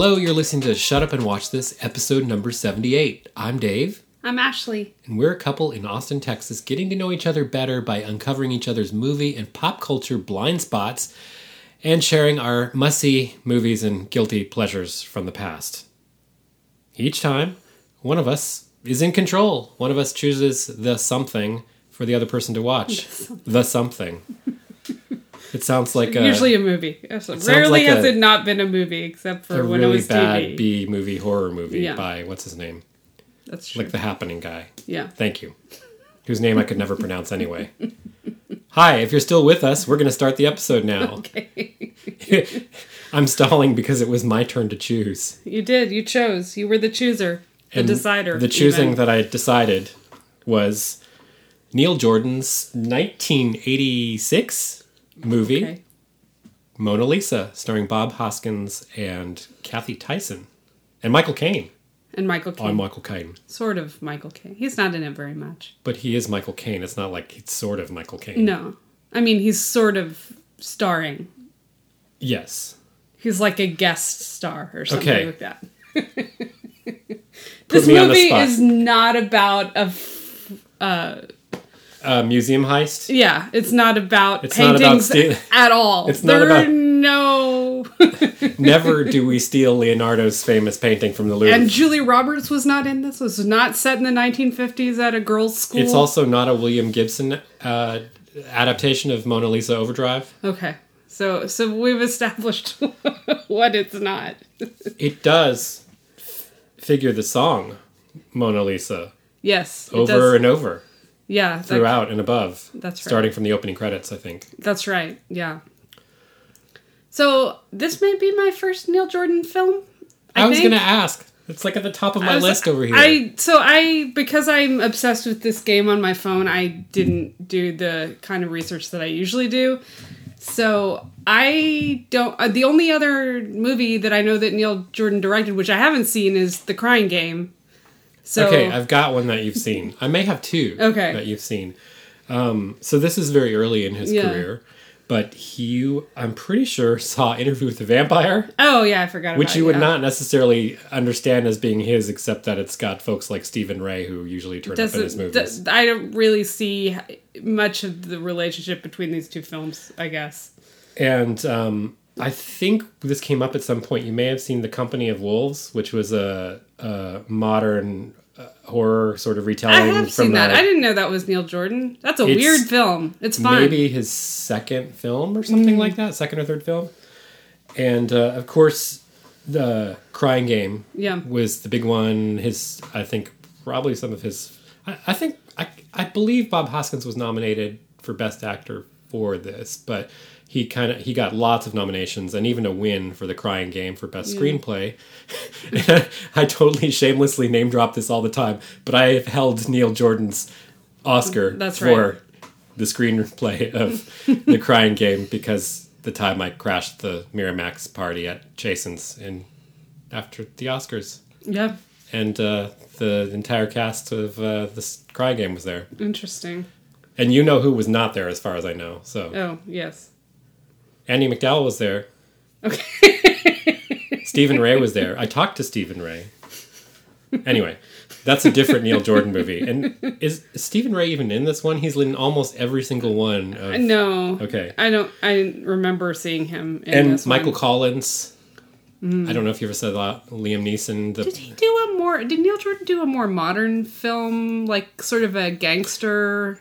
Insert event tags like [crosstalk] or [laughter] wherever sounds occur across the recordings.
Hello, you're listening to Shut Up and Watch This, episode number 78. I'm Dave, I'm Ashley. and we're a couple in Austin, Texas, getting to know each other better by uncovering each other's movie and pop culture blind spots and sharing our must see movies and guilty pleasures from the past. Each time, one of us is in control. One of us chooses the something for the other person to watch. the something. It sounds like a, Usually a movie. Rarely like has a- it not been a movie, except for when really it was bad TV. B movie horror movie Yeah. by what's his name? That's true. Like the happening guy. yeah. Thank you. Whose name I could never pronounce anyway. [laughs] Hi, if you're still with us, we're going to start the episode now. [laughs] Okay. [laughs] I'm stalling because it was my turn to choose. you did. You chose. You were the chooser, the And decider. The choosing even. that I decided was Neil Jordan's 1986 movie, Okay. Mona Lisa, starring Bob Hoskins and Cathy Tyson. And Michael Caine. And Michael Caine. Michael Caine. sort of Michael Caine. He's not in it very much. But he is Michael Caine. It's not like he's sort of Michael Caine. No. I mean, he's sort of starring. Yes. He's like a guest star or something Okay. like that. This on movie is not about a. f- Uh, museum heist. Yeah, it's not about It's not paintings about ste- at all. It's not there about- are no. [laughs] Never do we steal Leonardo's famous painting from the Louvre. and Julia Roberts was not in this. This was not set in the 1950s at a girls' school. it's also not a William Gibson uh, adaptation of Mona Lisa Overdrive. okay. So so we've established [laughs] what it's not. [laughs] It does figure the song Mona Lisa Yes, it over and over yeah, that- throughout and above. That's right. Starting from the opening credits, I think. that's right. Yeah. So this may be my first Neil Jordan film. I, was going to ask. It's like at the top of my was- list over here. I so I because I'm obsessed with this game on my phone, I didn't do the kind of research that I usually do. So I don't. Uh, the only other movie that I know that Neil Jordan directed, which I haven't seen, is The Crying Game. So okay, I've got one that you've seen. I may have two [laughs] Okay. that you've seen. Um, so this is very early in his Yeah. career, but he, I'm pretty sure, [laughs] saw Interview with the Vampire, oh yeah, I forgot. which you it, would yeah. not necessarily understand as being his, except that it's got folks like Stephen Rea who usually turn up in his Doesn't movies. d- I don't really see much of the relationship between these two films. I guess. And um, I think this came up at some point. You may have seen The Company of Wolves, which was a, a modern uh, horror sort of retelling. I have from seen that. I didn't know that was Neil Jordan. That's a weird film. It's fun. maybe his second film or something Mm. like that, second or third film. And uh, of course, the Crying Game Yeah. was the big one. His, I think, probably some of his. I, I think I, I believe Bob Hoskins was nominated for Best Actor for this, but he kind of he got lots of nominations and even a win for the Crying Game for Best Screenplay. [laughs] I totally shamelessly name drop this all the time, but I have held Neil Jordan's Oscar That's for right. the screenplay of the Crying Game because the time I crashed the Miramax party at Jason's in after the Oscars, Yeah. and uh, the entire cast of uh, this Crying Game was there, Interesting. and you know who was not there as far as I know. So Oh, yes. Andie MacDowell was there, Okay. [laughs] Stephen Rea was there. I talked to Stephen Rea. Anyway, that's a different Neil Jordan movie. And is, is Stephen Rea even in this one? He's in almost every single one. Of, no. Okay. I don't I didn't remember seeing him in and this Michael one. Mm. Collins. I don't know if you ever saw that. Liam Neeson. The, Did he do a more did Neil Jordan do a more modern film like sort of a gangster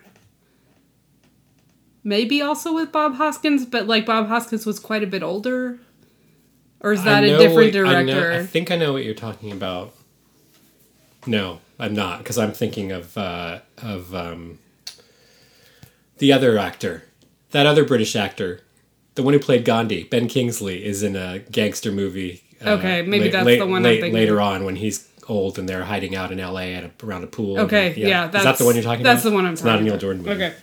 maybe also with Bob Hoskins, but like Bob Hoskins was quite a bit older? Or is that a different what- I know- director? I, think I know what you're talking about. No, I'm not because I'm thinking of uh, of um, the other actor, that other British actor, the one who played Gandhi, Ben Kingsley, is in a gangster movie. uh, Okay, maybe that's the one I'm thinking Later on, when he's old and they're hiding out in L.A. at a, around a pool. Okay, and- yeah, is that's that the one you're talking that's about? That's the one I'm It's talking not a Neil about. Jordan movie. Okay.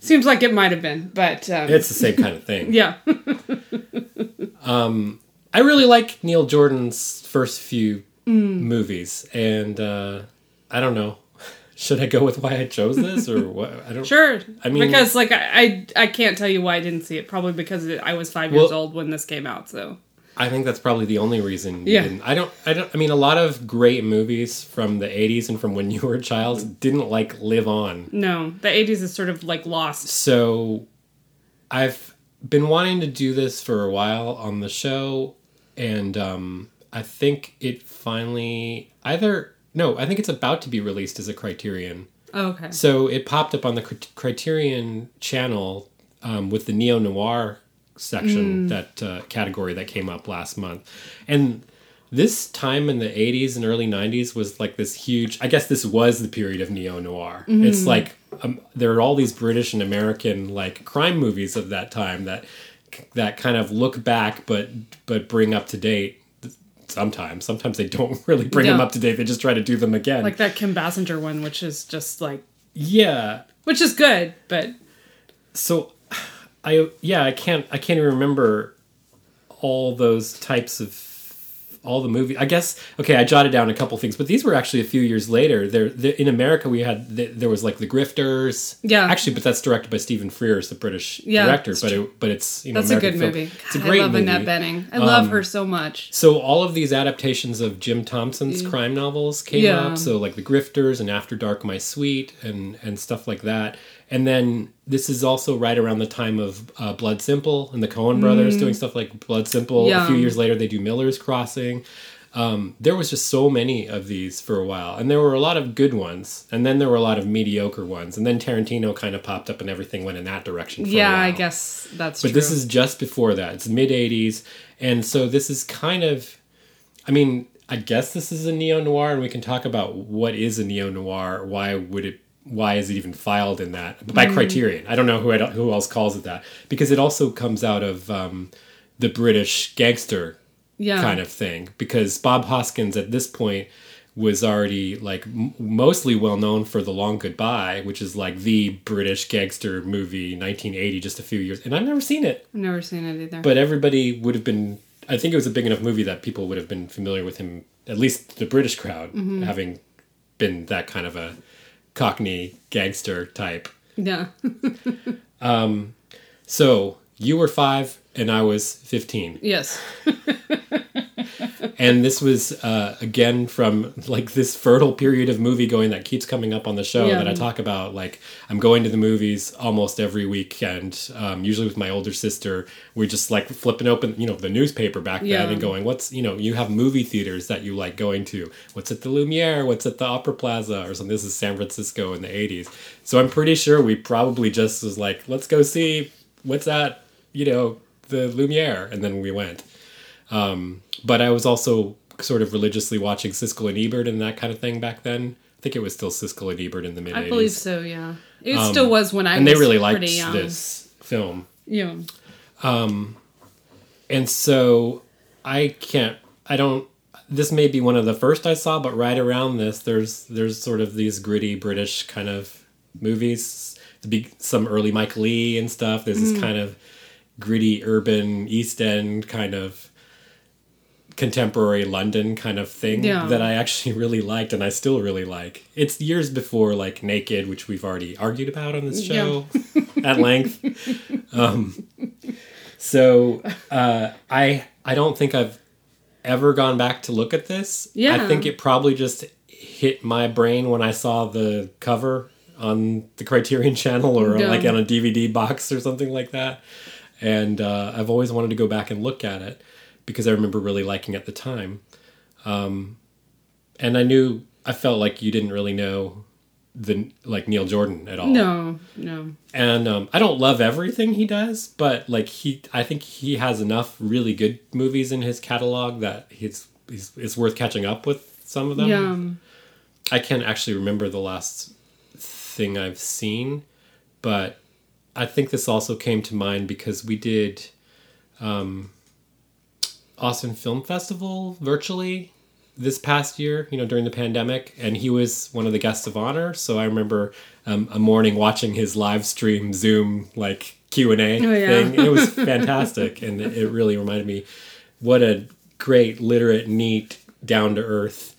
Seems like it might have been, but um, It's the same kind of thing. [laughs] yeah. I really like Neil Jordan's first few movies, and uh, I don't know. [laughs] Should I go with why I chose this or what? I don't. Sure. I mean- because like I, I I can't tell you why I didn't see it. Probably because it, I was five years old when this came out. So I think that's probably the only reason. Yeah. didn't. I don't. I don't. I mean, a lot of great movies from the '80s and from when you were a child didn't like live on. No, the 80s is sort of like lost. So, I've been wanting to do this for a while on the show, and um, I think it finally either no, I think it's about to be released as a Criterion. Oh, okay. So it popped up on the Crit- Criterion channel um, with the neo noir section, that uh, category that came up last month, and this time in the 80s and early 90s was like this huge i guess this was the period of neo noir it's like um, there are all these british and american like crime movies of that time that that kind of look back but but bring up to date sometimes. Sometimes they don't [laughs] really bring them up to date. They just try to do them again. Like that Kim Basinger one, which is just like, yeah. Which is good, but so i yeah i can't i can't even remember all those types of all the movie i guess okay i jotted down a couple things but these were actually a few years later there there- in america we had there was like the grifters Yeah. actually but that's directed by stephen frears the british Yeah, director but it, but it's you know that's a good film. movie. it's a God, great I love movie Um, Annette Bening. I love her so much. so all of these adaptations of Jim Thompson's crime novels came Yeah. up. So like the Grifters and After Dark, My Sweet, and and stuff like that. And then this is also right around the time of uh, Blood Simple and the Coen Brothers doing stuff like Blood Simple. A Mm. Few years later, they do Miller's Crossing. Um, there was just so many of these for a while, and there were a lot of good ones, and then there were a lot of mediocre ones, and then Tarantino kind of popped up, and everything went in that direction. For a Yeah, I guess that's But true. this is just before that. It's mid 80s. And so this is kind of, I mean, I guess this is a neo noir, and we can talk about what is a neo noir. Why would it? Why is it even filed in that by Mm. Criterion? I don't know who who else calls it that because it also comes out of um, the British gangster yeah. kind of thing because Bob Hoskins at this point was already like m- mostly well known for The Long Goodbye, which is like the British gangster movie 1980 just a few years and I've never seen it, I've never seen it either. but everybody would have been I think it was a big enough movie that people would have been familiar with him at least the British crowd having been that kind of a cockney gangster type. yeah. [laughs] um, So, you were 5 and I was 15. yes. [laughs] and this was uh, again from like this fertile period of movie going that keeps coming up on the show Yeah. that I talk about. Like I'm going to the movies almost every weekend, um, usually with my older sister. We're just like flipping open, you know, the newspaper back Yeah. then and going, "What's you know?" You have movie theaters that you like going to. What's at the Lumiere? What's at the Opera Plaza or something? This is San Francisco in the '80s, so I'm pretty sure we probably just was like, "Let's go see what's at you know the Lumiere," and then we went but I was also sort of religiously watching Siskel and Ebert and that kind of thing back then. I think it was still Siskel and Ebert in the mid I believe so, yeah. It still was when I Um, And was they really liked young. this film. Yeah. Um, And so I can't I don't this may be one of the first I saw, but right around this there's there's sort of these gritty British kind of movies. Some early Mike Leigh and stuff. There's Mm. this kind of gritty urban East End kind of contemporary London kind of thing Yeah. that I actually [laughs] really liked and I still really like. It's years before like Naked, which we've already argued about on this show [laughs] at length. Um, so uh, I I don't think I've ever gone back to look at this. Yeah. I think it probably just hit my brain when I saw the cover on the Criterion Channel or Yeah. like on a DVD box or something like that. And uh, I've always wanted to go back and look at it because I remember really liking at the time. Um, and I knew I felt like you didn't really know the like Neil Jordan at all No, no. and um, I don't love everything he does, but like he, I think he has enough really good movies in his catalog that he's, he's it's worth catching up with some of them. Yeah. I can't actually remember the last thing I've seen, but I think this also came to mind because we did um, Austin Film Festival virtually this past year, you know, during the pandemic, and he was one of the guests of honor. So I remember um, a morning watching his live stream Zoom like Q and A Oh, thing. It was [laughs] fantastic, and it, it really reminded me what a great, literate, neat, down to earth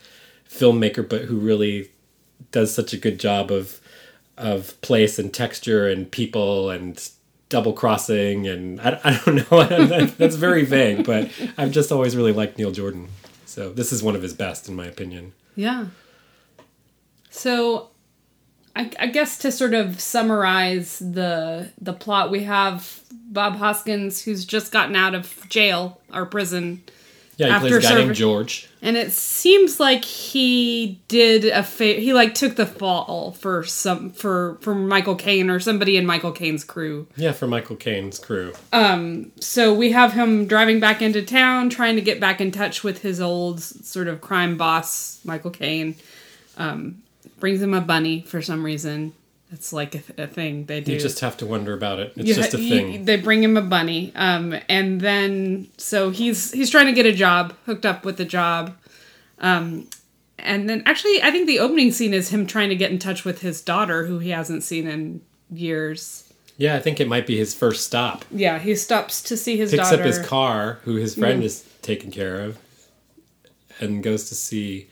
filmmaker, but who really does such a good job of of place and texture and people and double crossing, and I, I don't know [laughs] that's very vague, but I've just always really liked Neil Jordan. So this is one of his best, in my opinion. Yeah. So, I, I guess to sort of summarize the the plot, we have Bob Hoskins, who's just gotten out of jail or prison, Yeah, he After plays a guy serv- named George. and it seems like he did a fa- he like took the fall for some for for Michael Caine or somebody in Michael Caine's crew. Yeah, for Michael Caine's crew. Um so we have him driving back into town, trying to get back in touch with his old sort of crime boss, Michael Caine. Um, brings him a bunny for some reason. It's like a, th- a thing they do. You just have to wonder about it. It's You just a you- thing. they bring him a bunny, um, and then so he's he's trying to get a job, hooked up with a job, um, and then actually I think the opening scene is him trying to get in touch with his daughter, who he hasn't seen in years. Yeah, I think it might be his first stop. Yeah, he stops to see his Picks daughter. up his car, who his friend is taking care of, and goes to see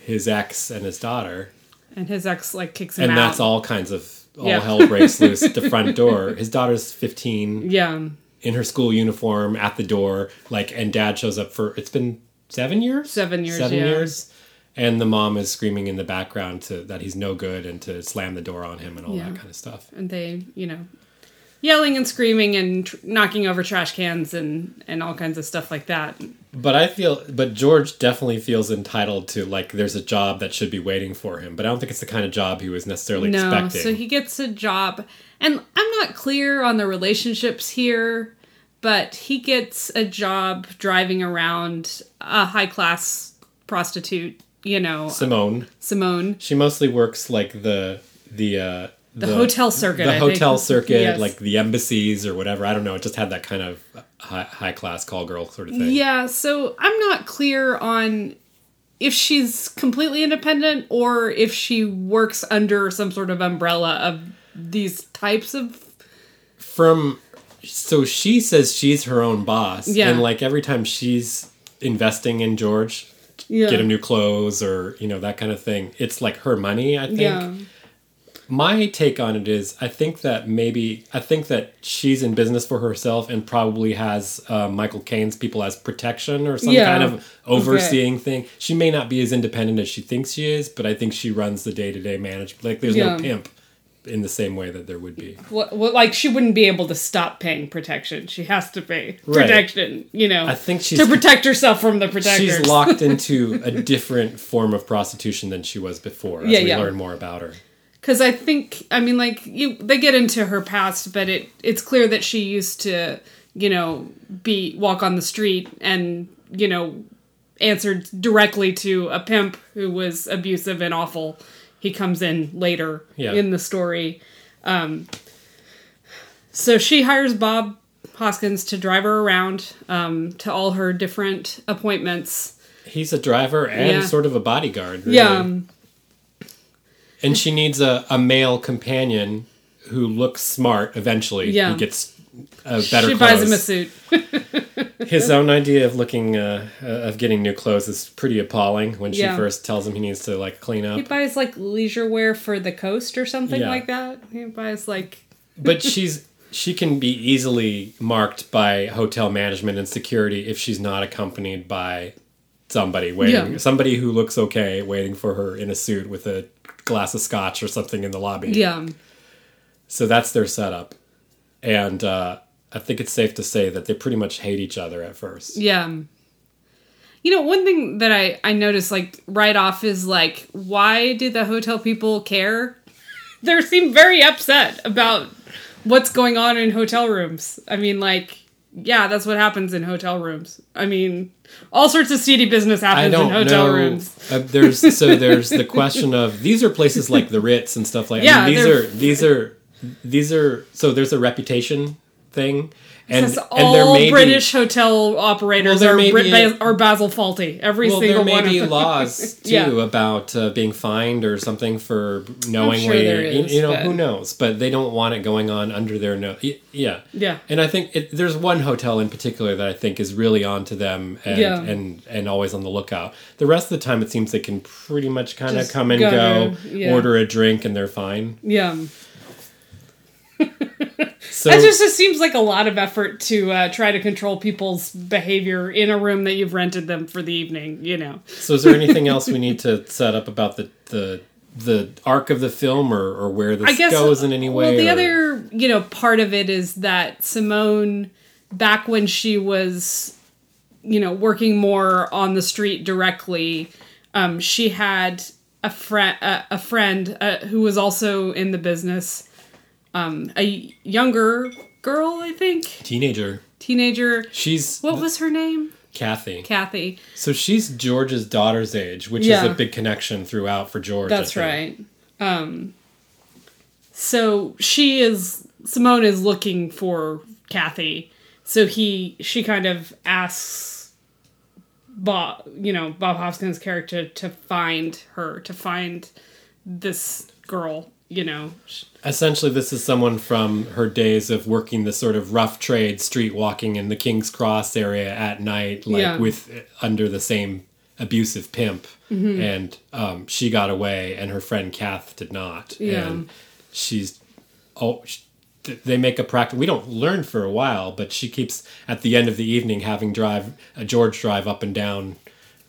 his ex and his daughter. And his ex like kicks him And out. And that's all kinds of all Yeah. hell breaks [laughs] loose at the front door. His daughter's 15 Yeah, in her school uniform at the door, like, and dad shows up for it's been seven years, Seven years, seven yeah. years, and the mom is screaming in the background to that he's no good and to slam the door on him and all Yeah. that kind of stuff. and they you know yelling and screaming and tr- knocking over trash cans and and all kinds of stuff like that. But I feel, but George definitely feels entitled to like there's a job that should be waiting for him. But I don't think it's the kind of job he was necessarily No, expecting. so he gets a job, and I'm not clear on the relationships here, but he gets a job driving around a high class prostitute. You know, Simone, Simone, she mostly works like the the uh, the, hotel circuit. the I think. hotel circuit, Yes. like the embassies or whatever. I don't know. It just had that kind of high, high class call girl sort of thing. Yeah, so I'm not clear on if she's completely independent or if she works under some sort of umbrella of these types of From so she says she's her own boss, Yeah. and like every time she's investing in George, yeah get him new clothes or you know that kind of thing, it's like her money. I think. yeah my take on it is i think that maybe i think that she's in business for herself and probably has uh, michael caine's people as protection or some Yeah. kind of overseeing thing she may not be as independent as she thinks she is but i think she runs the day-to-day management like there's Yeah. no pimp in the same way that there would be what, what, like she wouldn't be able to stop paying protection. She has to pay Right. protection, you know, i think she's to protect herself from the protectors. she's locked into [laughs] a different form of prostitution than she was before as Yeah, we yeah. learn more about her because I think I mean like you they get into her past, but it it's clear that she used to you know be walk on the street and you know answered directly to a pimp who was abusive and awful. He comes in later Yeah. in the story. Um, so she hires Bob Hoskins to drive her around um, to all her different appointments. he's a driver and Yeah. sort of a bodyguard really. Yeah, um, and she needs a, a male companion who looks smart eventually Yeah. who gets a better she clothes. buys him a suit. [laughs] [laughs] his own idea of looking uh, uh, of getting new clothes is pretty appalling when she Yeah. first tells him he needs to like clean up. He buys like leisure wear for the coast or something Yeah. like that. He buys like [laughs] but she's she can be easily marked by hotel management and security if she's not accompanied by somebody waiting Yeah. somebody who looks okay waiting for her in a suit with a glass of scotch or something in the lobby yeah, So that's their setup. And uh, I think it's safe to say that they pretty much hate each other at first. yeah. You know, one thing that I I noticed like right off is like why do the hotel people care? They seem very upset about what's going on in hotel rooms. I mean, like yeah, that's what happens in hotel rooms. I mean, all sorts of seedy business I happens don't in hotel know. rooms. Uh, there's so there's the question of these are places like the Ritz and stuff like. Yeah, I mean, these are these are these are so there's a reputation thing, and Because and there all British hotel operators Well, are, Brit- a- are Basil Fawlty. Every be well, single there may one be of [laughs] laws [laughs] too Yeah. about uh, being fined or something for knowingly. sure you, you know but- who knows, but they don't want it going on under their nose. Yeah, Yeah. And I think it, there's one hotel in particular that I think is really on to them and Yeah. and and always on the lookout. The rest of the time, it seems they can pretty much kind of come and go go, yeah. order a drink, and they're fine. Yeah. So That just, just seems like a lot of effort to uh, try to control people's behavior in a room that you've rented them for the evening. You know. so is there anything else we need to set up about the the the arc of the film or, or where this I guess goes in any way? Well, the or- other you know part of it is that Simone, back when she was, you know, working more on the street directly, um, she had a friend, uh, a friend uh, who was also in the business, um, a younger girl, I think, teenager. teenager. She's What was her name? Kathy. Kathy. So she's George's daughter's age, which Yeah. is a big connection throughout for George. That's right. Um, so she is Simone is looking for Kathy. So he she kind of asks Bob, you know, Bob Hoskins' character to find her, to find this girl. You know, Essentially, this is someone from her days of working the sort of rough trade, street walking in the King's Cross area at night, like Yeah. with under the same abusive pimp. Mm-hmm. And um, she got away, and her friend Kath did not. Yeah. And she's oh. They make a practice. We don't learn for a while, but she keeps at the end of the evening having drive a George drive up and down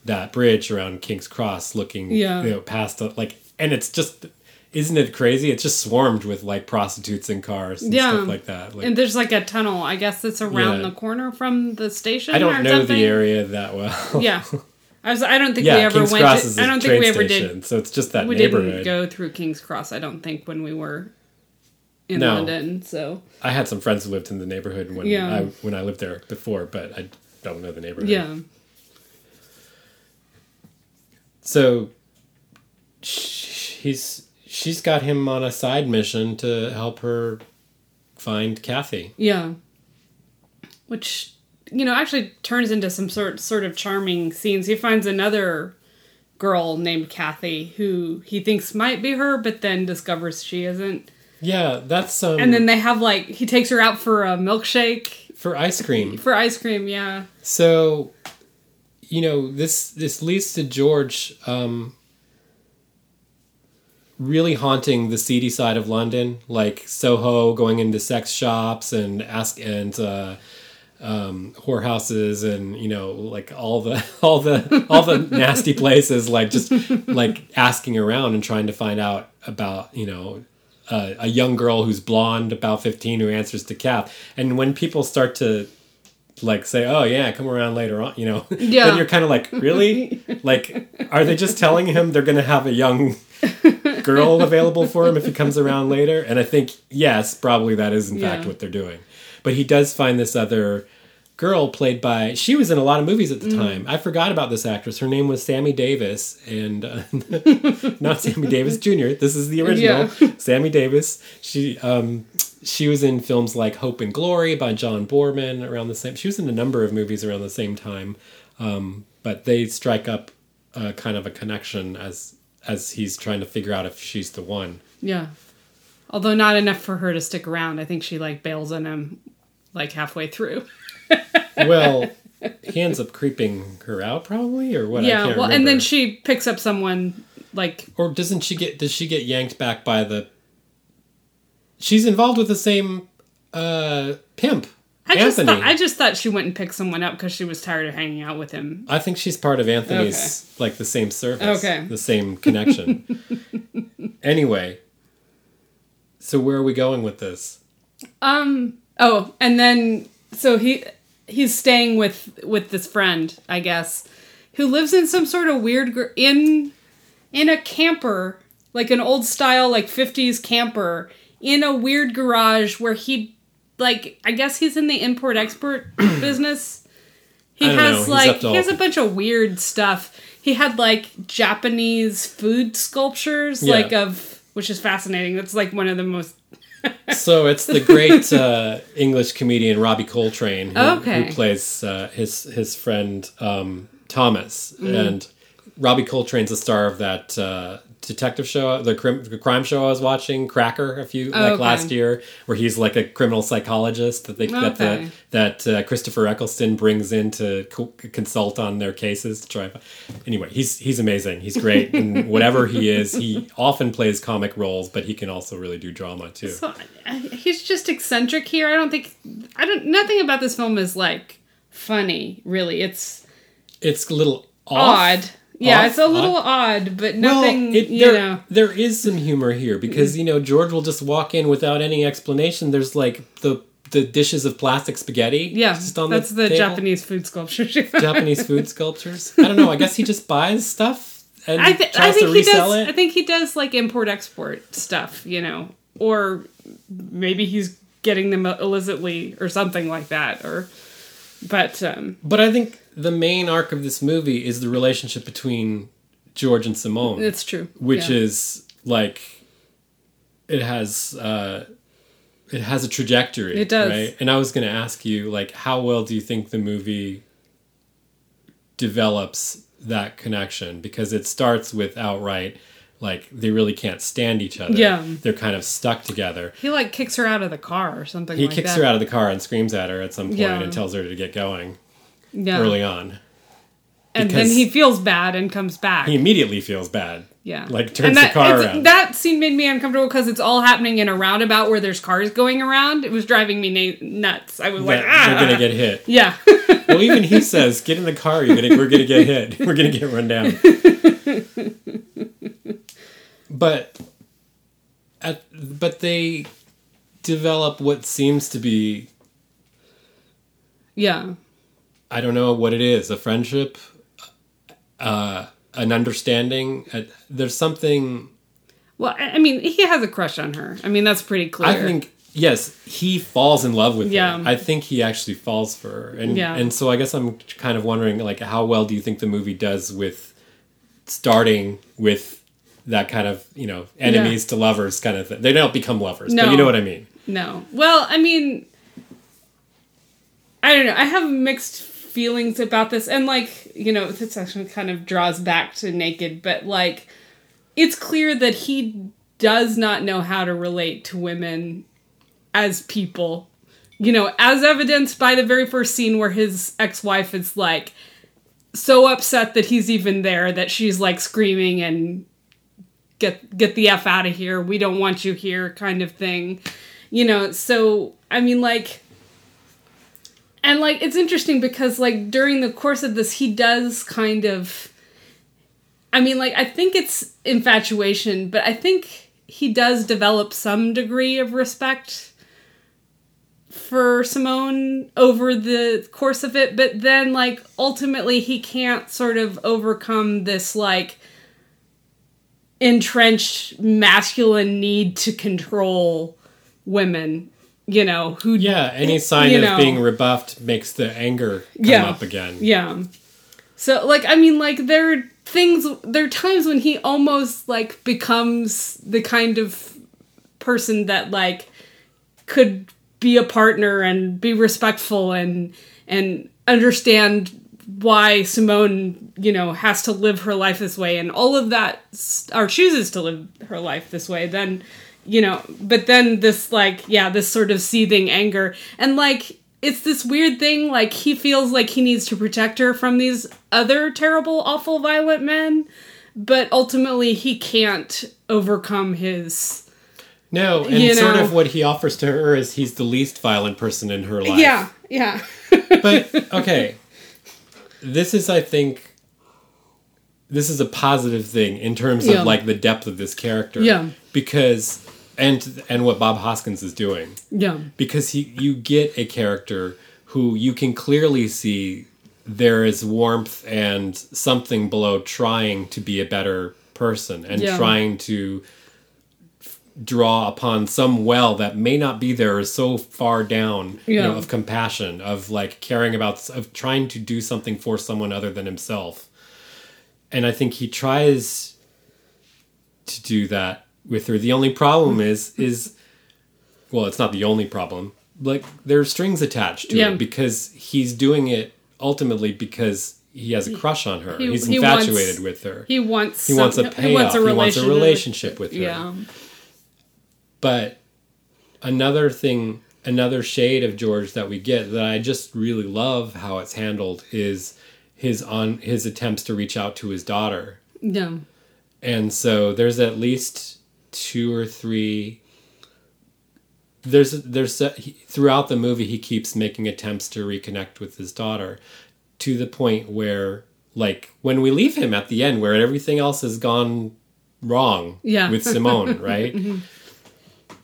that bridge around King's Cross, looking Yeah. you know, past like, and it's just, isn't it crazy? It's just swarmed with like prostitutes and cars and Yeah. stuff like that. Like, and there's like a tunnel. I guess that's around Yeah. the corner from the station. I don't or know something. the area that well. [laughs] Yeah, I was. I don't think yeah, we ever King's went. Cross to- I don't think we ever station, did so it's just that we neighborhood. didn't go through King's Cross. I don't think when we were in No. London. So I had some friends who lived in the neighborhood when Yeah. I when I lived there before, but I don't know the neighborhood. yeah, So he's she's got him on a side mission to help her find Kathy. yeah. Which you know actually turns into some sort sort of charming scenes. He finds another girl named Kathy who he thinks might be her, but then discovers she isn't. Yeah, that's um And then they have like he takes her out for a milkshake for ice cream. for ice cream. Yeah, So, you know, this this leads to George um, really haunting the seedy side of London, like Soho, going into sex shops and ask and uh, um, whorehouses, and you know, like all the [laughs] all the all the nasty places, like just like asking around and trying to find out about you know uh, a young girl who's blonde, about 15, who answers to Kath. And when people start to like say, oh, yeah, come around later on, you know, [laughs] Yeah. then you're kind of like, really? [laughs] like, are they just telling him they're going to have a young girl [laughs] available for him if he comes around later? And I think, yes, probably that is in fact what they're doing. But he does find this other girl played by she was in a lot of movies at the time. I forgot about this actress. Her name was Sammi Davis and uh, [laughs] not sammy davis jr this is the original. [laughs] Sammi Davis. She um she was in films like hope and glory by John Boorman around the same she was in a number of movies around the same time. Um but they strike up uh, kind of a connection as as he's trying to figure out if she's the one yeah. Although not enough for her to stick around. I think she like bails on him like halfway through. [laughs] well he ends up creeping her out probably or what I yeah, well, and then she picks up someone like or doesn't she get does she get yanked back by the she's involved with the same uh pimp I just thought, I just thought she went and picked someone up because she was tired of hanging out with him. I think she's part of anthony's like the same service Okay. the same connection [laughs] anyway so where are we going with this Um. Oh, and then so he he's staying with with this friend, I guess, who lives in some sort of weird gr- in in a camper, like an old style like 50s camper in a weird garage where he like I guess he's in the import export [clears throat] business. He know, has he's like he has a bunch of weird stuff. He had like Japanese food sculptures Yeah. like of which is fascinating. That's like one of the most [laughs] so it's the great uh, English comedian Robbie Coltrane who, Okay. who plays uh, his his friend um, Thomas, Mm-hmm. and Robbie Coltrane's the star of that uh, detective show, the, crim, crime show I was watching, Cracker, a few Oh, like okay. last year, where he's like a criminal psychologist that they that the, that uh, Christopher Eccleston brings in to co- consult on their cases to try. Anyway, he's he's amazing. He's great, and [laughs] whatever he is, he often plays comic roles, but he can also really do drama too. So he's just eccentric here. I don't think I don't. Nothing about this film is like funny. Really, it's It's a little off. odd. Yeah, Off, it's a little odd. odd, but nothing. Well, it, you there, know. there is some humor here because you know George will just walk in without any explanation. There's like the the dishes of plastic spaghetti. Yeah, just on that's the, table. Japanese food sculptures. [laughs] Japanese food sculptures. I don't know. I guess he just buys stuff and I, th- tries I think to he resell does. it. I think he does like import export stuff, you know, or maybe he's getting them illicitly or something like that. Or, but um, but I think the main arc of this movie is the relationship between George and Simone, it's true. which Yeah. is like it has uh it has a trajectory. It does. Right? And I was going to ask you, like, how well do you think the movie develops that connection? Because it starts with outright, like, they really can't stand each other. Yeah. They're kind of stuck together. he like kicks her out of the car or something. He like kicks that. her out of the car and screams at her at some point Yeah. and tells her to get going yeah. early on. and then he feels bad and comes back. He immediately feels bad. yeah, Like, turns And the that, car around. That scene made me uncomfortable because it's all happening in a roundabout where there's cars going around. It was driving me na- nuts. I was like, that ah, they're going to get hit. [laughs] yeah. Well, even he says, "Get in the car. You're gonna, we're going to get hit. We're going to get run down." [laughs] but, at, but they develop what seems to be yeah, I don't know what it is a friendship, uh, an understanding. Uh, there's something Well, I mean, he has a crush on her. I mean, that's pretty clear. I think yes, he falls in love with Yeah. her. I think he actually falls for her, and Yeah. and so I guess I'm kind of wondering like how well do you think the movie does with starting with that kind of you know enemies to lovers kind of thing. They don't become lovers, but you know what I mean. No. Well, I mean, I don't know. I have mixed feelings about this, and like you know, this actually kind of draws back to Naked, but like, it's clear that he does not know how to relate to women as people. You know, as evidenced by the very first scene where his ex-wife is like so upset that he's even there that she's like screaming and get get the f out of here. We don't want you here kind of thing. You know so i mean like and like it's interesting because like during the course of this he does kind of i mean like i think it's infatuation but i think he does develop some degree of respect for Simone over the course of it, but then like ultimately he can't sort of overcome this like entrenched masculine need to control women, you know, who Yeah, any sign of know. being rebuffed makes the anger come Yeah. up again. Yeah. So like I mean like there are things there are times when he almost like becomes the kind of person that like could be a partner and be respectful and and understand why Simone, you know, has to live her life this way and all of that or chooses to live her life this way, then you know, but then this like yeah, this sort of seething anger and like it's this weird thing like he feels like he needs to protect her from these other terrible awful violent men, but ultimately he can't overcome his No, and You sort of what he offers to her is he's the least violent person in her life. Yeah, yeah. [laughs] but okay this is i think this is a positive thing in terms Yeah. of like the depth of this character Yeah. because and and what bob hoskins is doing yeah. because he you get a character who you can clearly see there is warmth and something below trying to be a better person and Yeah. trying to f- draw upon some well that may not be there or so far down you know of compassion of like caring about of trying to do something for someone other than himself and i think he tries to do that with her the only problem is is well it's not the only problem like there's strings attached to Yeah. it because he's doing it ultimately because he has a crush on her. He- He's he infatuated wants- with her. He wants He wants a payoff. He wants a He wants a relationship. relationship with her. Yeah. But another thing, another shade of George that we get that I just really love how it's handled is his on his attempts to reach out to his daughter. Yeah. And so there's at least two or three there's there's he, throughout the movie he keeps making attempts to reconnect with his daughter to the point where like when we leave him at the end where everything else has gone wrong Yeah. with [laughs] Simone, right? Mm-hmm.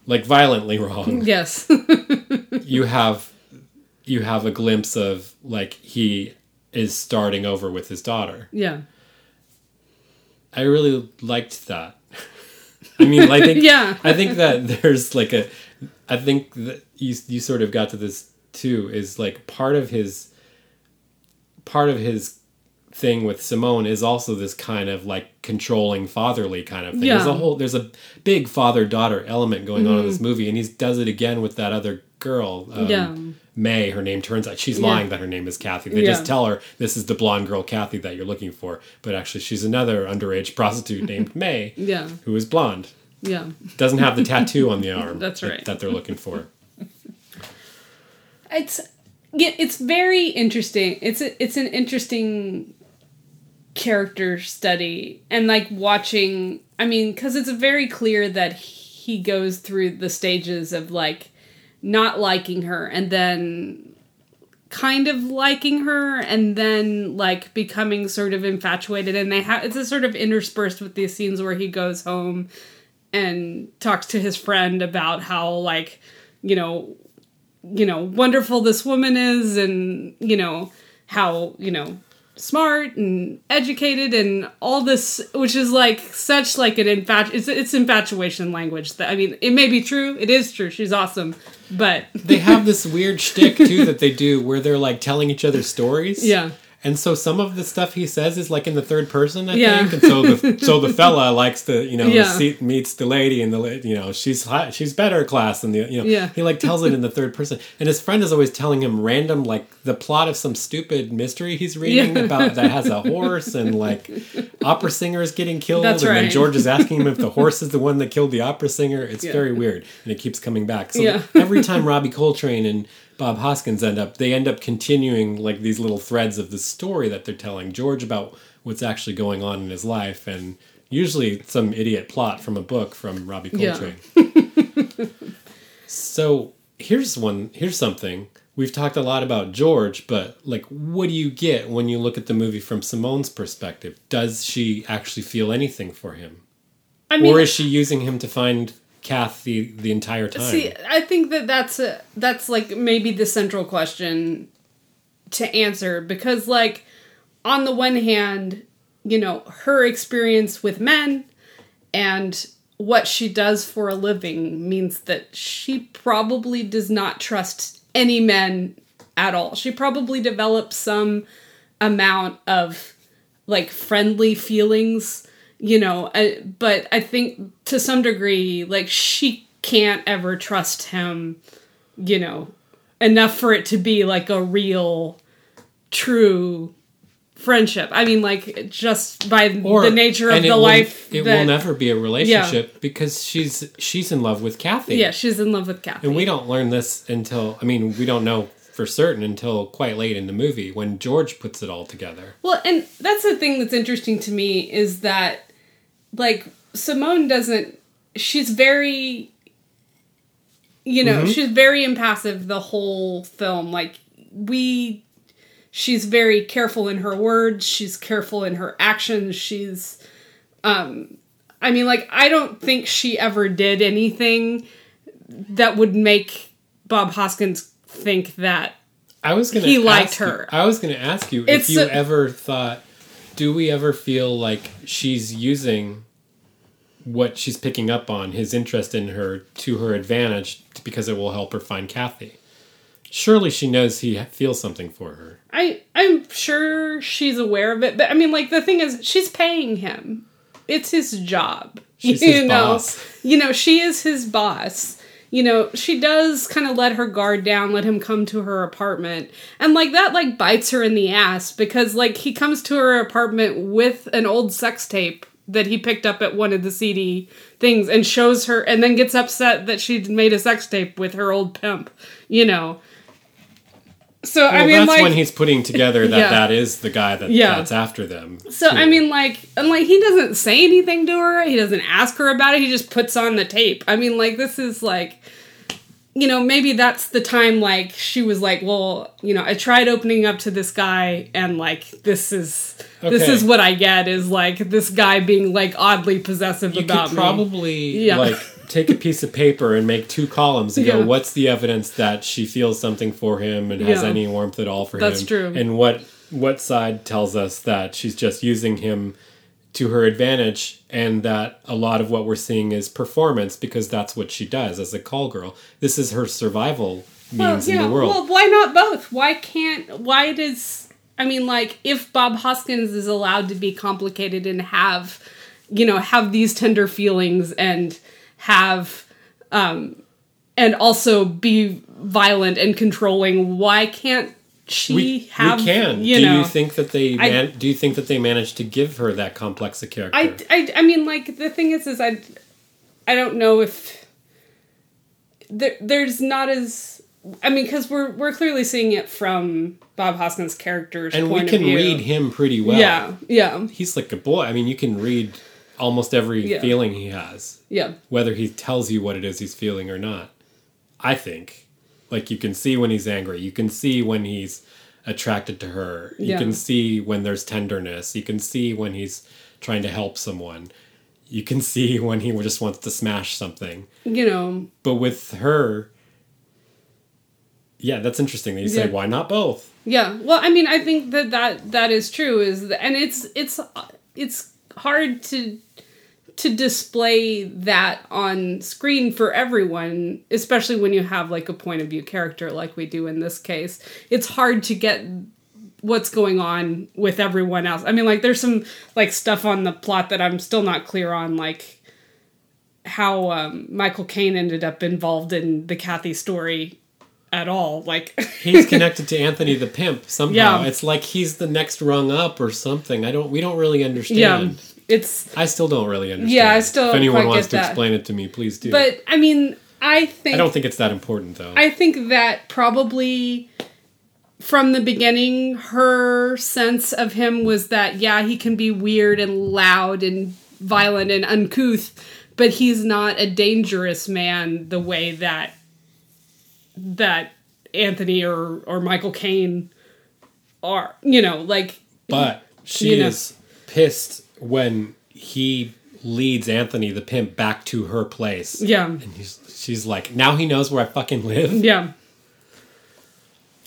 like violently wrong. [laughs] Yes. [laughs] You have you have a glimpse of like he is starting over with his daughter. yeah. I really liked that. I mean, I think [laughs] Yeah. I think that there's like a I think that you you sort of got to this too is like part of his part of his thing with Simone is also this kind of like controlling fatherly kind of thing. Yeah. There's a whole there's a big father daughter element going on in Mm-hmm. this movie and he does it again with that other girl. Um, Yeah. May, her name turns out she's Yeah. lying that her name is Kathy. They Yeah. just tell her this is the blonde girl Kathy that you're looking for, but actually she's another underage prostitute named [laughs] May Yeah. who is blonde. Yeah. Doesn't have the [laughs] tattoo on the arm. That's that- right. That, they're looking for. [laughs] It's yeah, it's very interesting. It's a, it's an interesting character study and like watching I mean cuz it's very clear that he goes through the stages of like not liking her and then kind of liking her and then like becoming sort of infatuated. And they have it's a sort of interspersed with these scenes where he goes home and talks to his friend about how like you know you know wonderful this woman is and you know how you know smart and educated and all this which is like such like an infatu it's, it's infatuation language that i mean it may be true it is true she's awesome but They have this [laughs] weird shtick too that they do where they're like telling each other stories. Yeah. And so some of the stuff he says is like in the third person, I Yeah. think. And so the [laughs] so the fella likes to you know Yeah. meets the lady and the you know she's she's better class than the you know Yeah. he like tells it in the [laughs] third person. And his friend is always telling him random like the plot of some stupid mystery he's reading Yeah. about that has a horse and like [laughs] opera singers getting killed. That's and then. George is asking him if the horse is the one that killed the opera singer. It's very weird and it keeps coming back. So Yeah. every time Robbie Coltrane and Bob Hoskins end up, they end up continuing like these little threads of the story that they're telling George about what's actually going on in his life, and usually some idiot plot from a book from Robbie Yeah. Coltrane. [laughs] so here's one. Here's something. We've talked a lot about George, but like, what do you get when you look at the movie from Simone's perspective? Does she actually feel anything for him, i mean or is she using him to find Kathy the entire time? See, I think that that's a, that's like maybe the central question to answer because like on the one hand, you know, her experience with men and what she does for a living means that she probably does not trust any men at all. She probably develops some amount of like friendly feelings, you know, uh, but I think to some degree, like she can't ever trust him, you know, enough for it to be like a real, true friendship. I mean, like just by the nature of the will- life it that will never be a relationship because she's she's in love with Kathy. yeah, she's in love with Kathy. and we don't learn this until I mean we don't know for certain until quite late in the movie when George puts it all together. Well, and that's the thing that's interesting to me is that, like, Simone doesn't. She's very. You know, she's very impassive the whole film. Like, we. She's very careful in her words. She's careful in her actions. She's. Um, I mean, like, I don't think she ever did anything that would make Bob Hoskins think that I was gonna He liked ask you- her. I was gonna ask you It's if you a- ever thought do we ever feel like she's using what she's picking up on, his interest in her, to her advantage because it will help her find Kathy? Surely she knows he feels something for her. I I'm sure she's aware of it, but I mean, like the thing is, she's paying him. It's his job. She's [laughs] you his know, boss. you know, she is his boss. You know, she does kind of let her guard down, let him come to her apartment. And like that like bites her in the ass because like he comes to her apartment with an old sex tape that he picked up at one of the CD things and shows her and then gets upset that she'd made a sex tape with her old pimp, you know. So Well, I mean that's like when he's putting together that Yeah. that is the guy that Yeah. that's after them. So. I mean, like, and like he doesn't say anything to her. He doesn't ask her about it. He just puts on the tape. I mean, like this is like, you know, maybe that's the time. Like she was like, well, you know, I tried opening up to this guy, and like this is this is what I get is like this guy being like oddly possessive you about could me. probably Yeah. like take a piece of paper and make two columns and go what's the evidence that she feels something for him and has Yeah. any warmth at all for That's him That's true. and what what side tells us that she's just using him to her advantage and that a lot of what we're seeing is performance because that's what she does as a call girl this is her survival means in the world Well, why not both? Why can't? Why does? I mean, like, if Bob Hoskins is allowed to be complicated and have, you know, have these tender feelings and have, um, and also be violent and controlling, why can't she we, have? we can You do know, you think that they I- man- do you think that they managed to give her that complex a character I, I, I mean, like the thing is, is I, I don't know if there, there's not as. I mean, because we're we're clearly seeing it from Bob Hoskins' character's and point we can of view. read him pretty well Yeah, yeah, he's like a boy. I mean, you can read almost every Yeah. feeling he has, yeah, whether he tells you what it is he's feeling or not. I think, like you can see when he's angry. You can see when he's attracted to her. You Yeah. can see when there's tenderness. You can see when he's trying to help someone. You can [laughs] see when he just wants to smash something. you know, But with her, yeah, that's interesting that you say, Yeah. why not both? yeah. Well, I mean, I think that that that is true. Is that, and it's it's it's hard to to display that on screen for everyone, especially when you have like a point of view character like we do in this case. It's hard to get what's going on with everyone else. I mean, like there's some like stuff on the plot that I'm still not clear on, like how um, Michael Caine ended up involved in the Kathy story at all. Like [laughs] He's connected to Anthony the pimp somehow. Yeah. It's like he's the next rung up or something. I don't. We don't really understand. yeah, it's I still don't really understand. Yeah, I still If anyone wants to that. explain it to me, please do. but I mean, I think I don't think it's that important though. I think that probably from the beginning, her sense of him was that, yeah, he can be weird and loud and violent and uncouth, but he's not a dangerous man the way that that Anthony or, or Michael Caine are. You know, like but she you know. is pissed when he leads Anthony the pimp back to her place. yeah. And he's, she's like, now he knows where I fucking live. Yeah.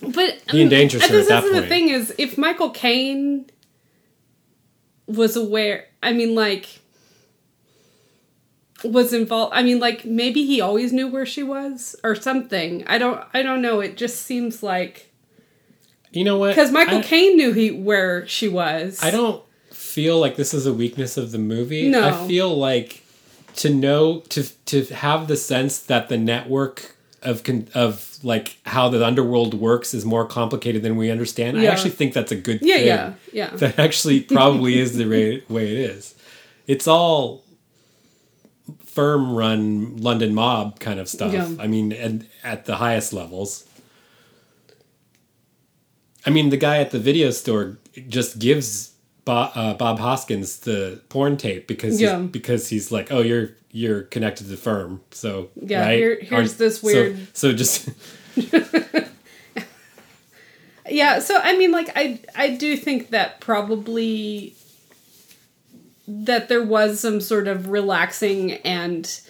But He endangers um, her at that is the thing is, if Michael Caine was aware, I mean, like, was involved. I mean, like, maybe he always knew where she was or something. I don't. I don't know. It just seems like You know what? because Michael Caine knew he where she was. I don't feel like this is a weakness of the movie. No. I feel like to know to to have the sense that the network of con- of like how the underworld works is more complicated than we understand. I actually think that's a good Yeah, thing. yeah, yeah. [laughs] That actually probably is the way, way it is. It's all firm run London mob kind of stuff. Yeah. I mean, and at the highest levels. I mean, the guy at the video store just gives Bob, uh, Bob Hoskins the porn tape because Yeah. he's, because he's like, oh, you're you're connected to the firm, so Yeah, right? here- here's Are- this so- weird- So, just [laughs] [laughs] Yeah, so I mean like I I do think that probably that there was some sort of relaxing and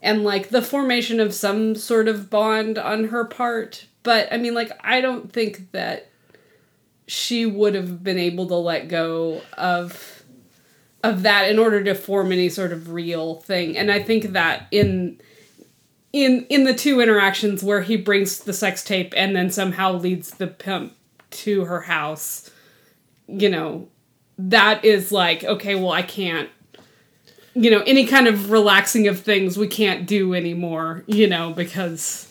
and like the formation of some sort of bond on her part, but I mean like I don't think that she would have been able to let go of of that in order to form any sort of real thing. And I think that in in in the two interactions where he brings the sex tape and then somehow leads the pimp to her house you know that is like okay well i can't you know, any kind of relaxing of things we can't do anymore, you know, because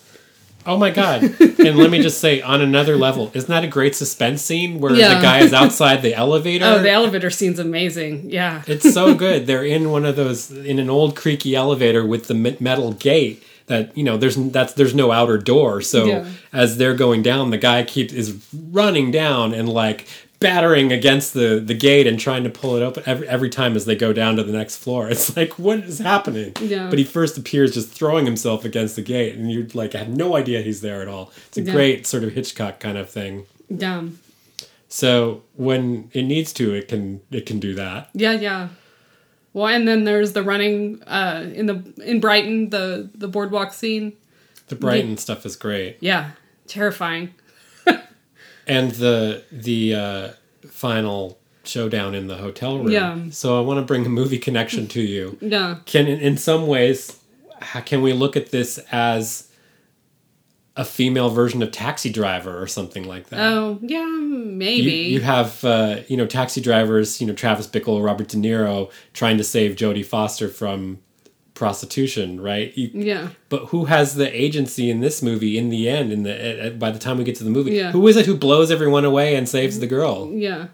Oh my god! [laughs] and let me just say, on another level, isn't that a great suspense scene where Yeah. the guy is [laughs] outside the elevator? oh, the elevator scene's amazing. Yeah. It's so good. They're in one of those in an old creaky elevator with the metal gate that you know there's that's there's no outer door. So Yeah. as they're going down, the guy keeps is running down and like battering against the the gate and trying to pull it open every every time as they go down to the next floor. [laughs] It's like what is happening? Yeah. But he first appears just throwing himself against the gate, and you're like I have no idea he's there at all. It's a Yeah. great sort of Hitchcock kind of thing. Yeah. So when it needs to, it can it can do that. Yeah, yeah. Well, and then there's the running uh, in the in Brighton, the the boardwalk scene. The Brighton stuff is great. Yeah, terrifying. And the the uh, final showdown in the hotel room. Yeah. So I want to bring a movie connection to you. Yeah, Can in, some ways, can we look at this as a female version of Taxi Driver or something like that? Oh, yeah, You, maybe. you have uh, you know taxi drivers, you know Travis Bickle, Robert De Niro trying to save Jodie Foster from prostitution, right? You- yeah, but who has the agency in this movie in the end? In the by the time we get to the movie, Yeah. who is it who blows everyone away and saves the girl? yeah.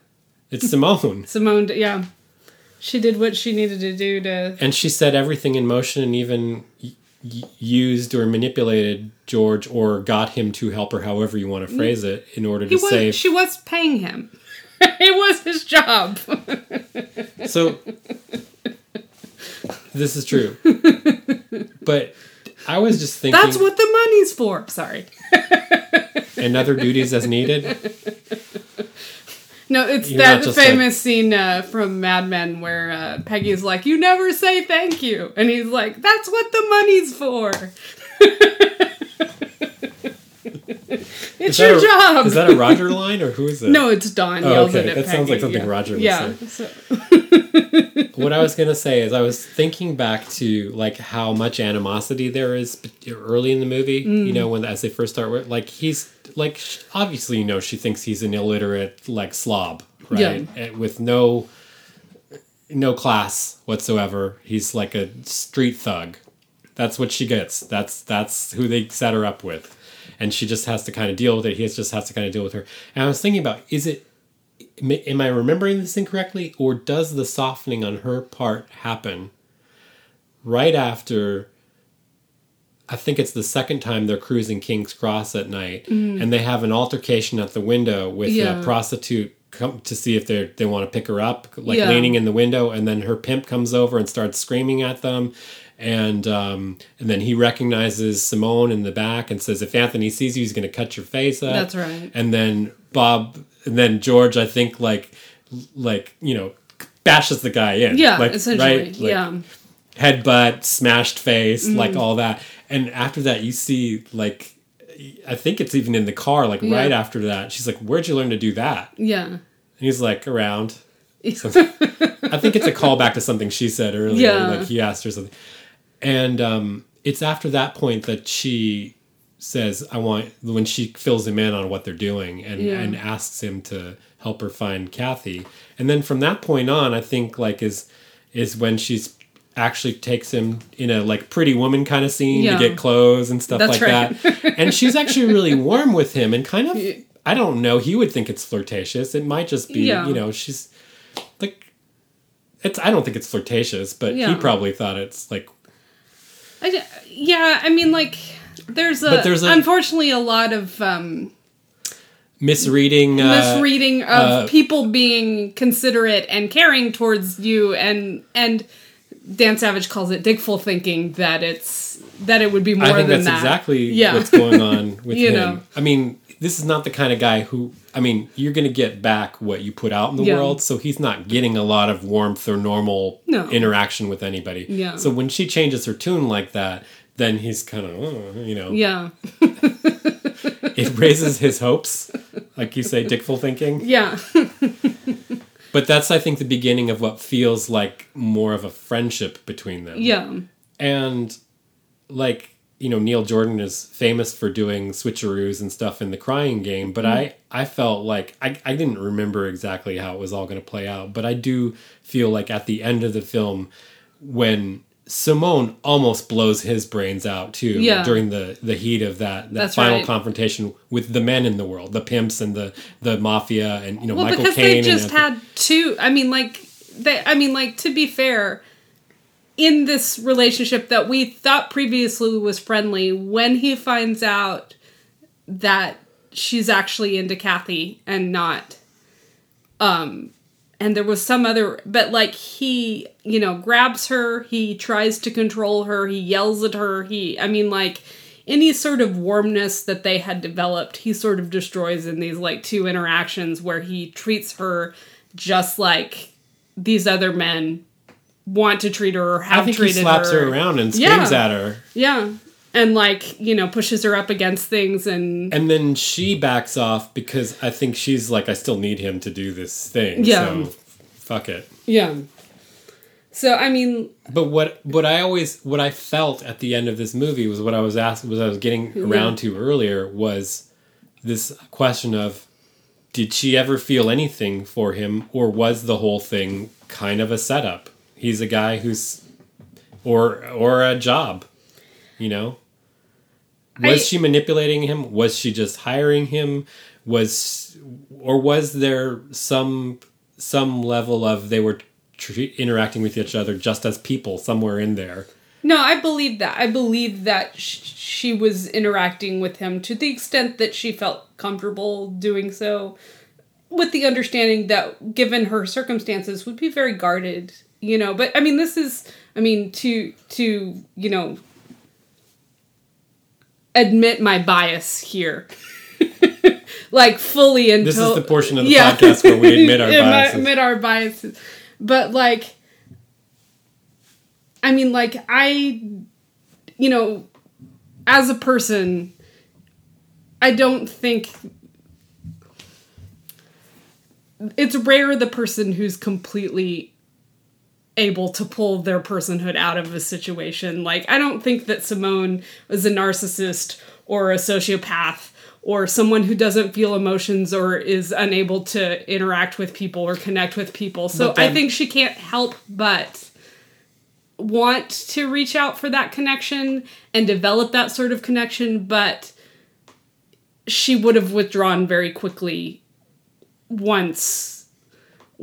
It's Simone, [laughs] Simone, yeah, she did what she needed to do to. and she set everything in motion and even used or manipulated George or got him to help her, however you want to phrase it, in order He to was. save. She was paying him. [laughs] it was his job. [laughs] So this is true, [laughs] but I was just thinking. That's what the money's for. Sorry. [laughs] and other duties as needed. No, it's You're that famous scene uh, from Mad Men where uh, Peggy's like, "You never say thank you," and he's like, "That's what the money's for." [laughs] it's your a- job. Is that a Roger line or who is it? no, it's Don Oh, yells okay. That sounds like something yeah. Roger would yeah. say. So, what I was gonna say is I was thinking back to like how much animosity there is early in the movie. Mm. You know, when as they first start, with- like he's like obviously you know she thinks he's an illiterate like slob, right? Yeah. Eh, With no no class whatsoever. He's like a street thug. That's what she gets. That's that's who they set her up with, and she just has to kind of deal with it. He just has to kind of deal with her. And I was thinking about is it am I- remembering this incorrectly, or does the softening on her part happen right after? I think it's the second time they're cruising King's Cross at night, mm-hmm. and they have an altercation at the window with Yeah. a prostitute come to see if they they want to pick her up, like Yeah. leaning in the window, and then her pimp comes over and starts screaming at them. And um, and then he recognizes Simone in the back and says, "If Anthony sees you, he's going to cut your face up." That's right. And then Bob, and then George, I think, like, like you know, bashes the guy in. yeah, like, essentially. right? Like, yeah. headbutt, smashed face, Mm-hmm. like all that. And after that, you see like, I think it's even in the car. Like Yeah. right after that, she's like, "Where'd you learn to do that?" Yeah. And he's like, "Around." So, I think it's a callback to something she said earlier. Yeah. Like he asked her something, and um, it's after that point that she says, "I want." When she fills him in on what they're doing and Yeah. and asks him to help her find Kathy, and then from that point on, I think like is is when she's actually takes him in a like pretty woman kind of scene Yeah. to get clothes and stuff That's like right. that [laughs] and she's actually really warm with him and kind of i don't know he would think it's flirtatious it might just be Yeah. you know she's like it's i don't think it's flirtatious but he probably thought it's like I yeah, I mean, like, there's a, there's a- unfortunately a lot of um, misreading uh, misreading of uh, people being considerate and caring towards you, and and Dan Savage calls it dickful thinking that it's that it would be more i think than that's that. exactly Yeah. what's going on [laughs] with You him know. i mean this is not the kind of guy who i mean you're gonna get back what you put out in the Yeah. world so he's not getting a lot of warmth or normal No. interaction with anybody Yeah. so when she changes her tune like that then he's kind of oh, uh, you know Yeah, [laughs] it raises his hopes, like you say, dickful thinking. yeah, [laughs] But that's, I think, the beginning of what feels like more of a friendship between them. yeah, And like you know, Neil Jordan is famous for doing switcheroos and stuff in the Crying Game, but mm-hmm. I I felt like I I didn't remember exactly how it was all going to play out, but I do feel like at the end of the film when Simone almost blows his brains out too Yeah. during the the heat of that that That's final right. confrontation with the men in the world, the pimps and the the mafia and you know Well, Michael because Caine they just had two. I mean, like they. I mean, like to be fair, in this relationship that we thought previously was friendly, when he finds out that she's actually into Kathy and not, um, and there was some other, but like he, you know, grabs her, he tries to control her, he yells at her, he. I mean, like any sort of warmness that they had developed, he sort of destroys in these like two interactions where he treats her just like these other men want to treat her or have I think he slaps her. her. around and Yeah. screams at her. Yeah. And like, you know, pushes her up against things and And then she backs off because I think she's like, I still need him to do this thing. Yeah. So fuck it. yeah. So I mean, But what what I always what I felt at the end of this movie was what I was asked was I was getting around to earlier was this question of did she ever feel anything for him or was the whole thing kind of a setup? He's a guy who's or or a job, you know? Was I- she manipulating him? Was she just hiring him? Was or was there some some level of they were tr- interacting with each other just as people somewhere in there? No, I believe that. I believe that sh- she was interacting with him to the extent that she felt comfortable doing so, with the understanding that, given her circumstances, would be very guarded. You know, but I mean, this is, I mean, to to you know, admit my bias here. [laughs] like fully into This is the portion of the podcast where we admit our [laughs] biases. admit our biases but like i mean like i you know as a person i don't think it's rare the person who's completely able to pull their personhood out of a situation. Like i don't think that simone was a narcissist or a sociopath or someone who doesn't feel emotions or is unable to interact with people or connect with people. So then- i think she can't help but want to reach out for that connection and develop that sort of connection, but she would have withdrawn very quickly once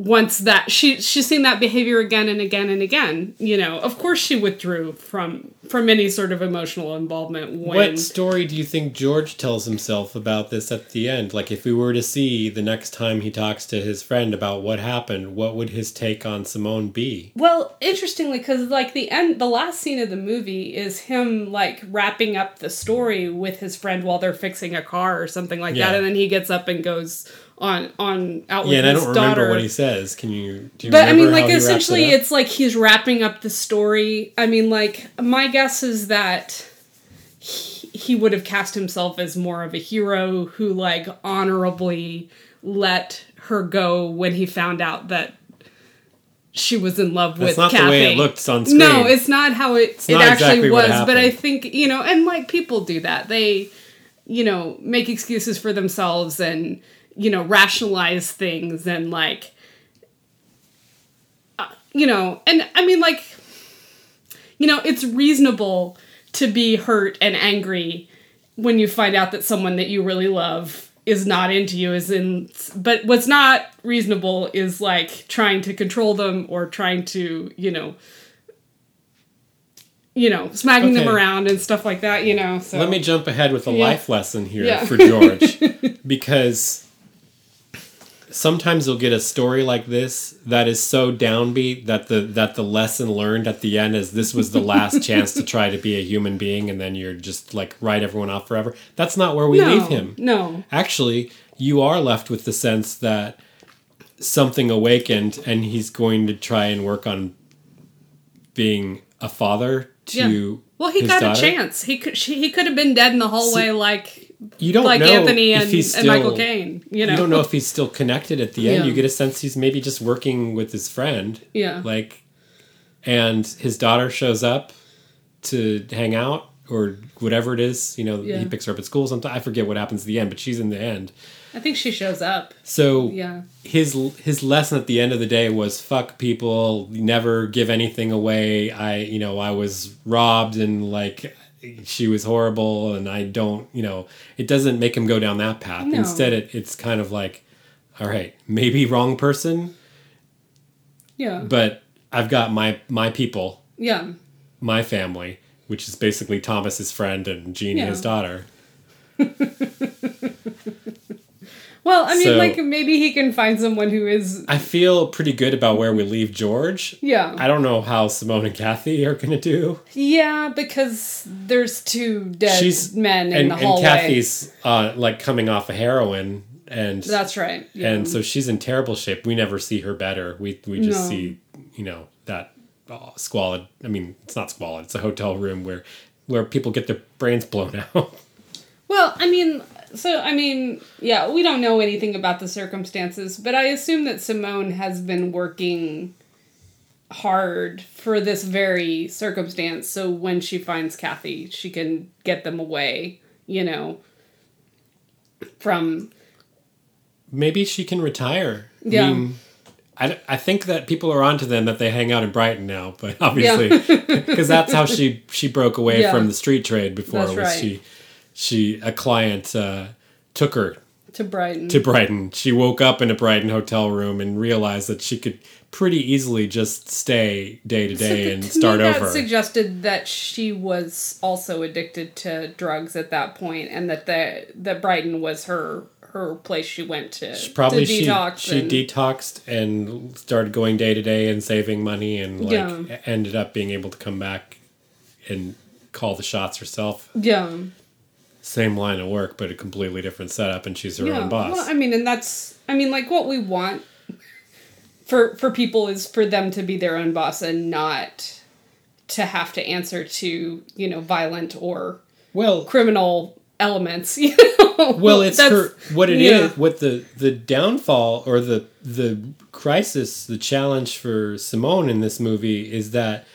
once that she she's seen that behavior again and again and again you know of course she withdrew from from any sort of emotional involvement when What story do you think George tells himself about this at the end? Like, if we were to see the next time he talks to his friend about what happened, what would his take on Simone be? Well, interestingly, because like the end, the last scene of the movie is him like wrapping up the story with his friend while they're fixing a car or something like Yeah. that, and then he gets up and goes on on out with Yeah, and I don't daughter. remember what he says. Can you? Do you but I mean, like wraps it essentially, it's like he's wrapping up the story. I mean, like my guess is that he, he would have cast himself as more of a hero who like honorably let her go when he found out that she was in love That's with not Kathy. the way it looked on screen. No, it's not how it it not actually exactly was. But I think you know, and like people do that. They, you know, make excuses for themselves and you know rationalize things and like, uh, you know, and I mean like, you know, it's reasonable to be hurt and angry when you find out that someone that you really love is not into you is in but what's not reasonable is like trying to control them or trying to you know you know smacking them around and stuff like that you know so Let me jump ahead with a Yeah. life lesson here Yeah. for George. [laughs] because sometimes you'll get a story like this that is so downbeat that the that the lesson learned at the end is this was the last [laughs] chance to try to be a human being and then you're just like write everyone off forever. That's not where we no, leave him. no Actually, you are left with the sense that something awakened and he's going to try and work on being a father to well he got daughter. a chance he could she, he could have been dead in the hallway like You don't like know anthony if and, he's and michael still- caine you know you don't know if he's still connected at the end. Yeah. You get a sense he's maybe just working with his friend. Yeah. Like, and his daughter shows up to hang out, or whatever it is. You know, Yeah. he picks her up at school. Sometimes I forget what happens at the end, but she's in the end. I think she shows up. So Yeah. his his lesson at the end of the day was fuck people, never give anything away. I you know I was robbed and like she was horrible and I don't you know it doesn't make him go down that path. No. Instead, it it's kind of like, all right, maybe wrong person, Yeah. but I've got my my people, yeah. my family, which is basically Thomas's friend and Jeannie, Yeah. his daughter. [laughs] Well, I mean, So- like maybe he can find someone who is. I feel pretty good about where we leave George. Yeah. I don't know how Simone and Kathy are gonna do. Yeah, because there's two dead She's men in and, the and. Kathy's uh, like coming off of heroin, and That's right. Yeah. and so she's in terrible shape. We never see her better. We we just No. see you know that uh, squalid. I mean, it's not squalid. It's a hotel room where where people get their brains blown [laughs] out. Well, I mean, so I mean, yeah, we don't know anything about the circumstances, but I assume that Simone has been working hard for this very circumstance. So when she finds Kathy, she can get them away, you know, from Maybe she can retire. Yeah. I mean, I, I think that people are onto them that they hang out in Brighton now, but [laughs] obviously because [laughs] that's how she she broke away Yeah. from the street trade before That's was right. she she a client uh, took her to Brighton. to Brighton. She woke up in a Brighton hotel room and realized that she could pretty easily just stay day to day and start me, that over. suggested that she was also addicted to drugs at that point, and that the that Brighton was her her place she went to Probably to she detox. she and- detoxed and started going day to day and saving money and like Yeah. ended up being able to come back and call the shots herself. yeah. Same line of work, but a completely different setup, and she's her yeah. own boss. Well, I mean, and that's I mean, like what we want for for people is for them to be their own boss and not to have to answer to you know violent or well, criminal elements. [laughs] You know. well it's That's- her what it is. yeah. what the the downfall or the the crisis the challenge for simone in this movie is that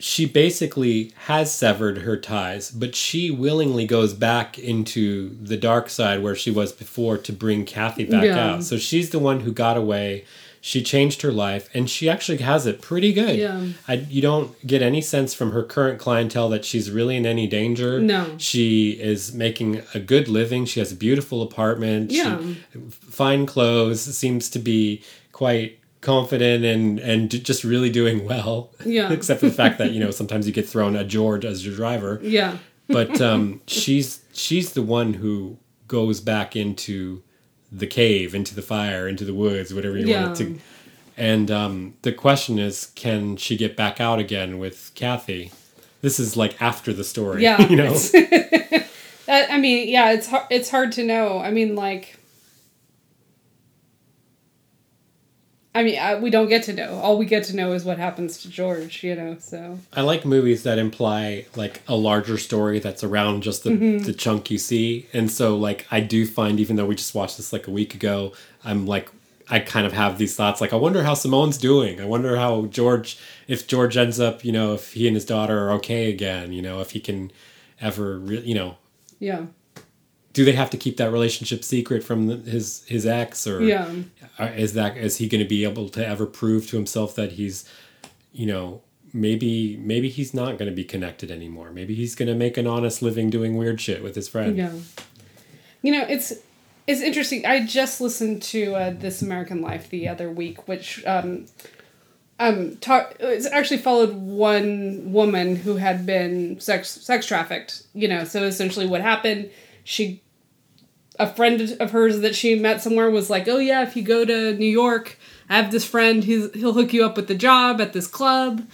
she basically has severed her ties but she willingly goes back into the dark side where she was before to bring kathy back Yeah. out so she's the one who got away she changed her life and she actually has it pretty good Yeah. I, you don't get any sense from her current clientele that she's really in any danger No. she is making a good living. She has a beautiful apartment. Yeah. She, fine clothes. Seems to be quite confident and and just really doing well. Yeah. [laughs] Except for the fact that you know sometimes you get thrown a George as your driver. Yeah. But [laughs] um, she's she's the one who goes back into the cave, into the fire, into the woods, whatever you Yeah. want it to. And um, the question is, can she get back out again with Kathy? This is like after the story. Yeah. [laughs] you know. I mean, yeah, it's hard, it's hard to know. I mean, like, I mean, I, we don't get to know. All we get to know is what happens to George, you know. So I like movies that imply like a larger story that's around just the, Mm-hmm. the chunk you see. And so like I do find even though we just watched this like a week ago, I'm like I kind of have these thoughts like I wonder how Simone's doing. I wonder how George if George ends up, you know, if he and his daughter are okay again, you know, if he can ever re- you know, yeah, do they have to keep that relationship secret from the, his his ex or yeah, is that is he going to be able to ever prove to himself that he's you know maybe maybe he's not going to be connected anymore maybe he's going to make an honest living doing weird shit with his friend yeah. You know, it's it's interesting. I just listened to uh, This American Life the other week, which um, um, talk, it's actually followed one woman who had been sex sex trafficked. You know, so essentially what happened, she a friend of hers that she met somewhere was like, "Oh yeah, if you go to New York, I have this friend. He'll hook you up with the job at this club."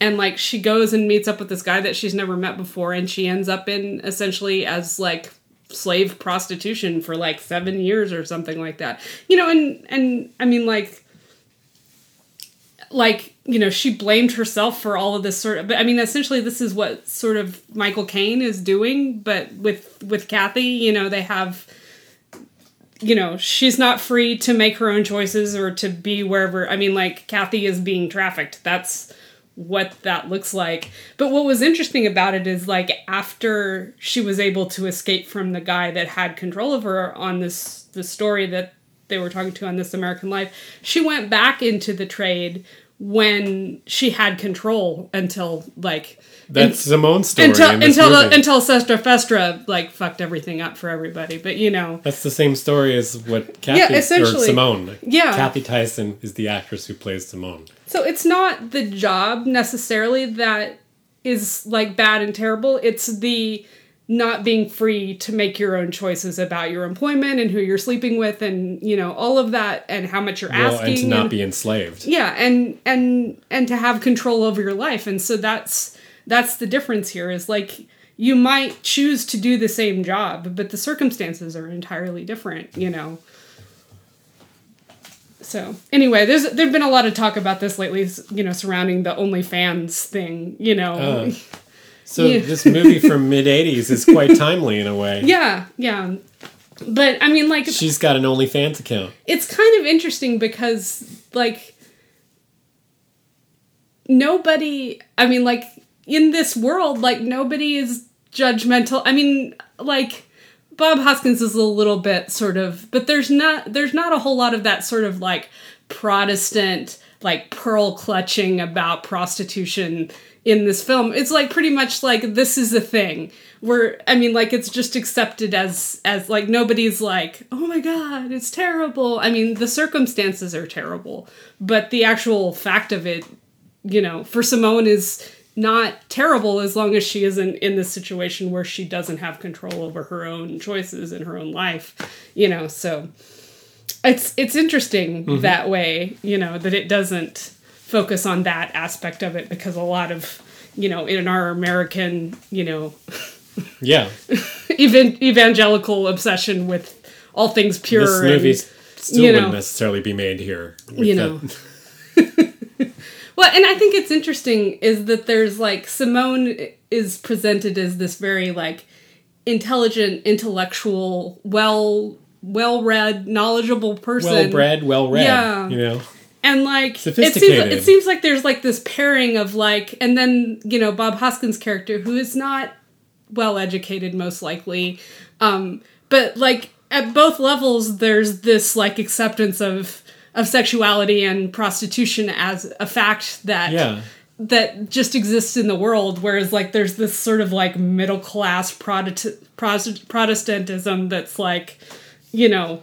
And like she goes and meets up with this guy that she's never met before, and she ends up in essentially as like slave prostitution for like seven years or something like that. You know, and and I mean like like you know she blamed herself for all of this sort of but i mean essentially this is what sort of michael caine is doing but with with kathy you know they have you know she's not free to make her own choices or to be wherever i mean like kathy is being trafficked that's what that looks like. But what was interesting about it is like after she was able to escape from the guy that had control of her on this the story that they were talking to on This American Life, she went back into the trade when she had control until like That's Simone's story. until until the, until SESTA FOSTA like fucked everything up for everybody. But you know, That's the same story as what Kathy Yeah, or. Simone. Yeah. Cathy Tyson is the actress who plays Simone. so it's not the job necessarily that is like bad and terrible. It's the not being free to make your own choices about your employment and who you're sleeping with and you know all of that and how much you're Well, asking and to not and- be enslaved. yeah and and and to have control over your life and so that's that's the difference here is like you might choose to do the same job but the circumstances are entirely different you know so anyway there's there've been a lot of talk about this lately you know surrounding the OnlyFans thing you know Uh, [laughs] So Yeah. this movie from [laughs] mid '80s is quite timely in a way. [laughs] yeah yeah but i mean like She's got an OnlyFans account. it's kind of interesting because like nobody i mean like in this world like nobody is judgmental. I mean like bob hoskins is a little bit sort of but there's not there's not a whole lot of that sort of like protestant like pearl clutching about prostitution in this film. It's like pretty much like this is a thing where i mean like it's just accepted as as like nobody's like oh my god it's terrible. I mean the circumstances are terrible but the actual fact of it you know for simone is not terrible as long as she isn't in this situation where she doesn't have control over her own choices in her own life you know so it's it's interesting mm-hmm. that way you know that it doesn't focus on that aspect of it because a lot of you know in our american you know [laughs] Yeah, even evangelical obsession with all things pure this and- still you know. wouldn't necessarily be made here. You know. [laughs] [laughs] Well, and I think it's interesting is that there's like Simone is presented as this very like intelligent, intellectual, well well-read, knowledgeable person. well-bred, well-read. Yeah. You know, and like it seems it seems like there's like this pairing of like and then you know Bob Hoskins character who is not well educated most likely um but like at both levels there's this like acceptance of of sexuality and prostitution as a fact that yeah. that just exists in the world whereas like there's this sort of like middle class Protestant protestantism that's like you know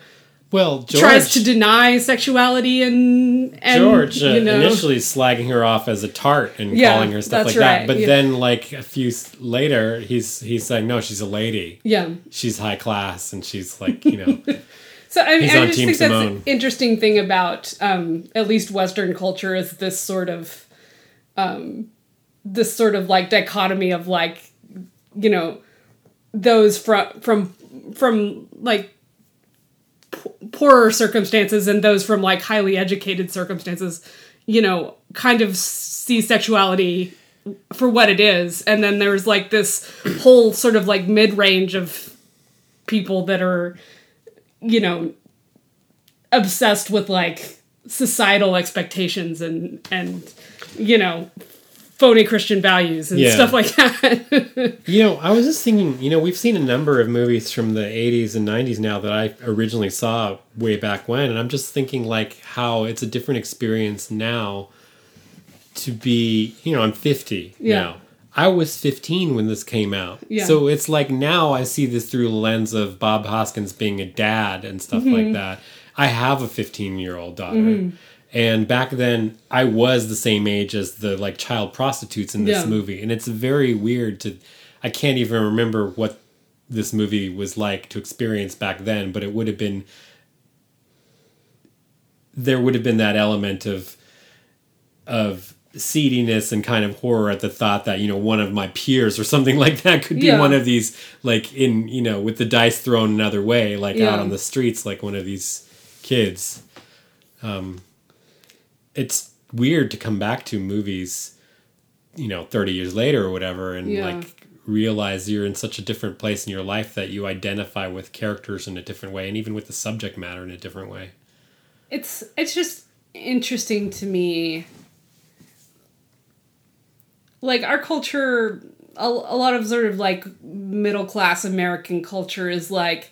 Well, George, tries to deny sexuality and and George uh, you know initially slagging her off as a tart and Yeah, calling her stuff like that, but yeah. then like a few later, he's he's saying no, she's a lady. yeah She's high class, and she's like you know. [laughs] so I, I just Team think that's an interesting thing about um at least western culture is this sort of um this sort of like dichotomy of like you know those from from from like p- poorer circumstances and those from like highly educated circumstances you know kind of see sexuality for what it is. And then there's like this whole sort of like mid-range of people that are you know obsessed with like societal expectations and and you know phony christian values and Yeah. stuff like that [laughs] You know, I was just thinking, you know, we've seen a number of movies from the 80s and 90s now that I originally saw way back when, and I'm just thinking like how it's a different experience now to be, you know, I'm 50 Yeah. now. I was 15 when this came out. Yeah. So it's like now I see this through the lens of Bob Hoskins being a dad and stuff Mm-hmm. like that. I have a 15 year old daughter. And back then I was the same age as the like child prostitutes in this Yeah. movie. And it's very weird to I can't even remember what this movie was like to experience back then, but it would have been there would have been that element of of seediness and kind of horror at the thought that you know one of my peers or something [laughs] like that could be Yeah. one of these like in you know with the dice thrown another way like Yeah. out on the streets like one of these kids um it's weird to come back to movies you know 30 years later or whatever and Yeah. like realize you're in such a different place in your life that you identify with characters in a different way and even with the subject matter in a different way it's it's just interesting to me like our culture a, a lot of sort of like middle class american culture is like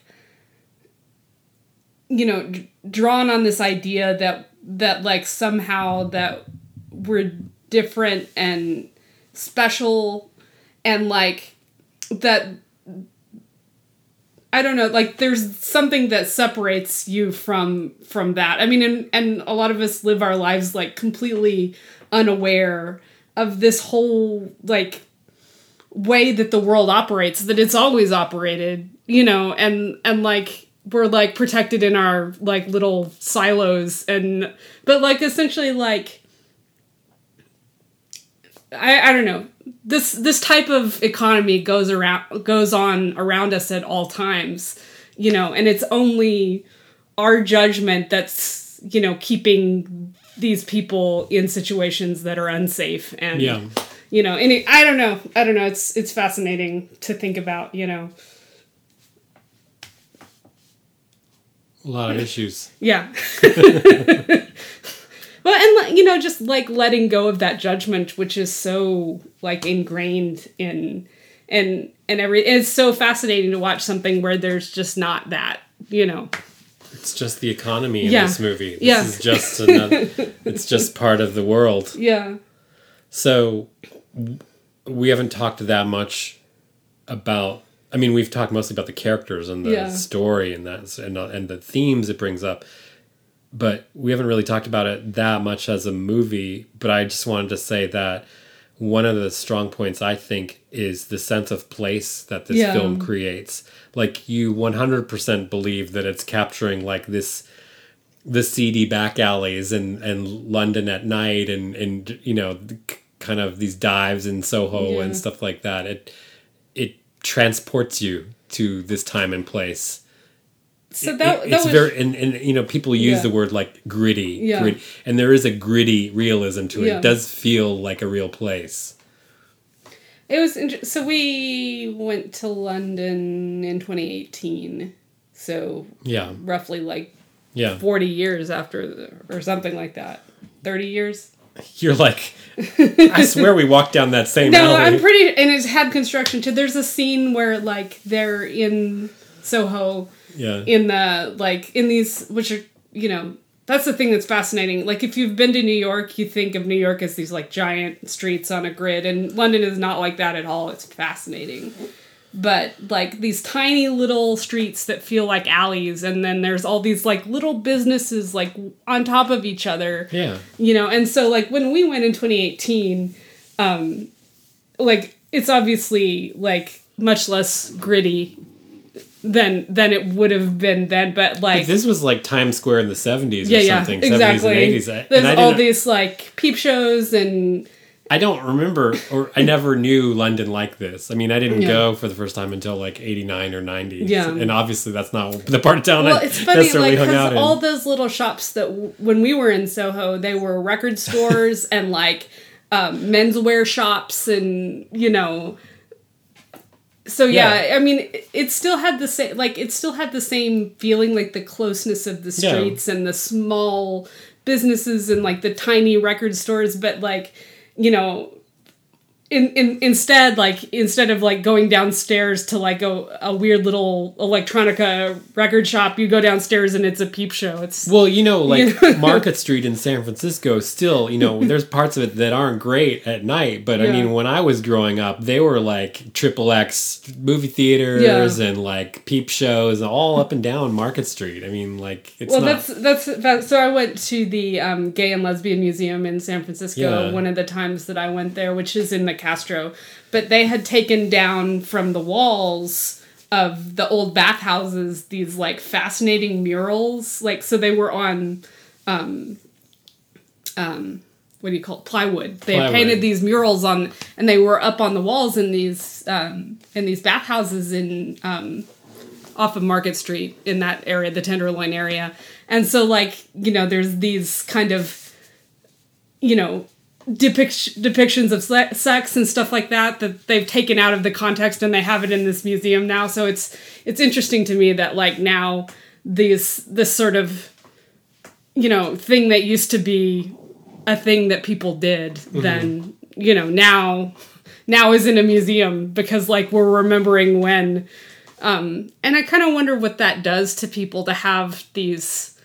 you know d- drawn on this idea that that like somehow that we're different and special and like that I don't know, like there's something that separates you from from that. I mean and and a lot of us live our lives like completely unaware of this whole like way that the world operates that it's always operated, you know, and and like we're like protected in our like little silos and but like essentially like I, I don't know. This this type of economy goes around goes on around us at all times you know and it's only our judgment that's you know keeping these people in situations that are unsafe and Yeah. you know and it, i don't know i don't know it's it's fascinating to think about you know A lot of issues. Yeah. [laughs] well, and you know, just like letting go of that judgment, which is so like ingrained in and and every it's so fascinating to watch something where there's just not that, you know. It's just the economy in Yeah. this movie. This Yeah. is just another, [laughs] it's just part of the world. Yeah. So we haven't talked that much about. I mean, we've talked mostly about the characters and the Yeah. story and that and, uh, and the themes it brings up, but we haven't really talked about it that much as a movie. But I just wanted to say that one of the strong points I think is the sense of place that this Yeah. film creates. Like you 100% believe that it's capturing like this the seedy back alleys and and London at night and and you know kind of these dives in Soho Yeah. and stuff like that. It it transports you to this time and place. So that, it- that it's was very and, and you know people use Yeah. the word like gritty, Yeah. gritty, and there is a gritty realism to it. Yeah. It does feel like a real place. it was inter- so we went to London in 2018. So Yeah, roughly like yeah. 40 years after the, or something like that. 30 years. You're like, [laughs] I swear we walked down that same No, alley. I'm pretty, and it's had construction too. There's a scene where like they're in Soho, yeah, in the like in these, which are you know that's the thing that's fascinating. Like if you've been to New York, you think of New York as these like giant streets on a grid, and London is not like that at all. It's fascinating. But like these tiny little streets that feel like alleys, and then there's all these like little businesses like on top of each other yeah. you know and so like when we went in 2018 um like it's obviously like much less gritty than than it would have been then but like But this was like Times Square in the 70s yeah or yeah something, exactly 70s and 80s. There's and all these like peep shows and I don't remember, or I never knew London like this. I mean, I didn't Yeah. go for the first time until like '89 or '90. Yeah. and obviously that's not the part of town well I it's funny necessarily like hung out in. all those little shops that w- when we were in soho they were record stores [laughs] and like um, menswear shops and you know so yeah, Yeah. i mean it- still had the same like it still had the same feeling like the closeness of the Yeah. streets and the small businesses and like the tiny record stores but like you know in, in instead like instead of like going downstairs to like a, a weird little electronica record shop you go downstairs and it's a peep show it's Well, you know, like Yeah. [laughs] Market Street in San Francisco, still, you know, there's [laughs] parts of it that aren't great at night. But I mean, when I was growing up, they were like triple X movie theaters Yeah. and like peep shows all up and down Market Street. I mean, like it's well not. that's that's that, so i went to the um, gay and lesbian museum in san francisco Yeah. one of the times that i went there which is in the castro but they had taken down from the walls of the old bathhouses these like fascinating murals like so they were on um um what do you call it plywood they Plywood. painted these murals on and they were up on the walls in these um in these bathhouses in um off of Market Street in that area, the Tenderloin area. And so, like, you know, there's these kind of, you know, depict- depictions of se- sex and stuff like that that they've taken out of the context and they have it in this museum now. So it's it's interesting to me that like now these this sort of you know thing that used to be a thing that people did then you know, now now is in a museum because like we're remembering when um and I kind of wonder what that does to people to have these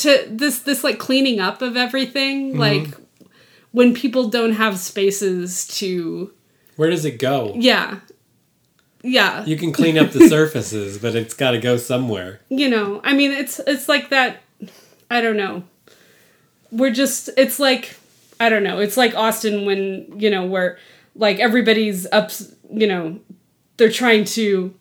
to this this like cleaning up of everything mm-hmm. like when people don't have spaces to Where does it go? yeah yeah You can clean up the [laughs] surfaces, but it's got to go somewhere. you know i mean it's it's like that i don't know we're just it's like i don't know it's like austin when you know where like everybody's up you know they're trying to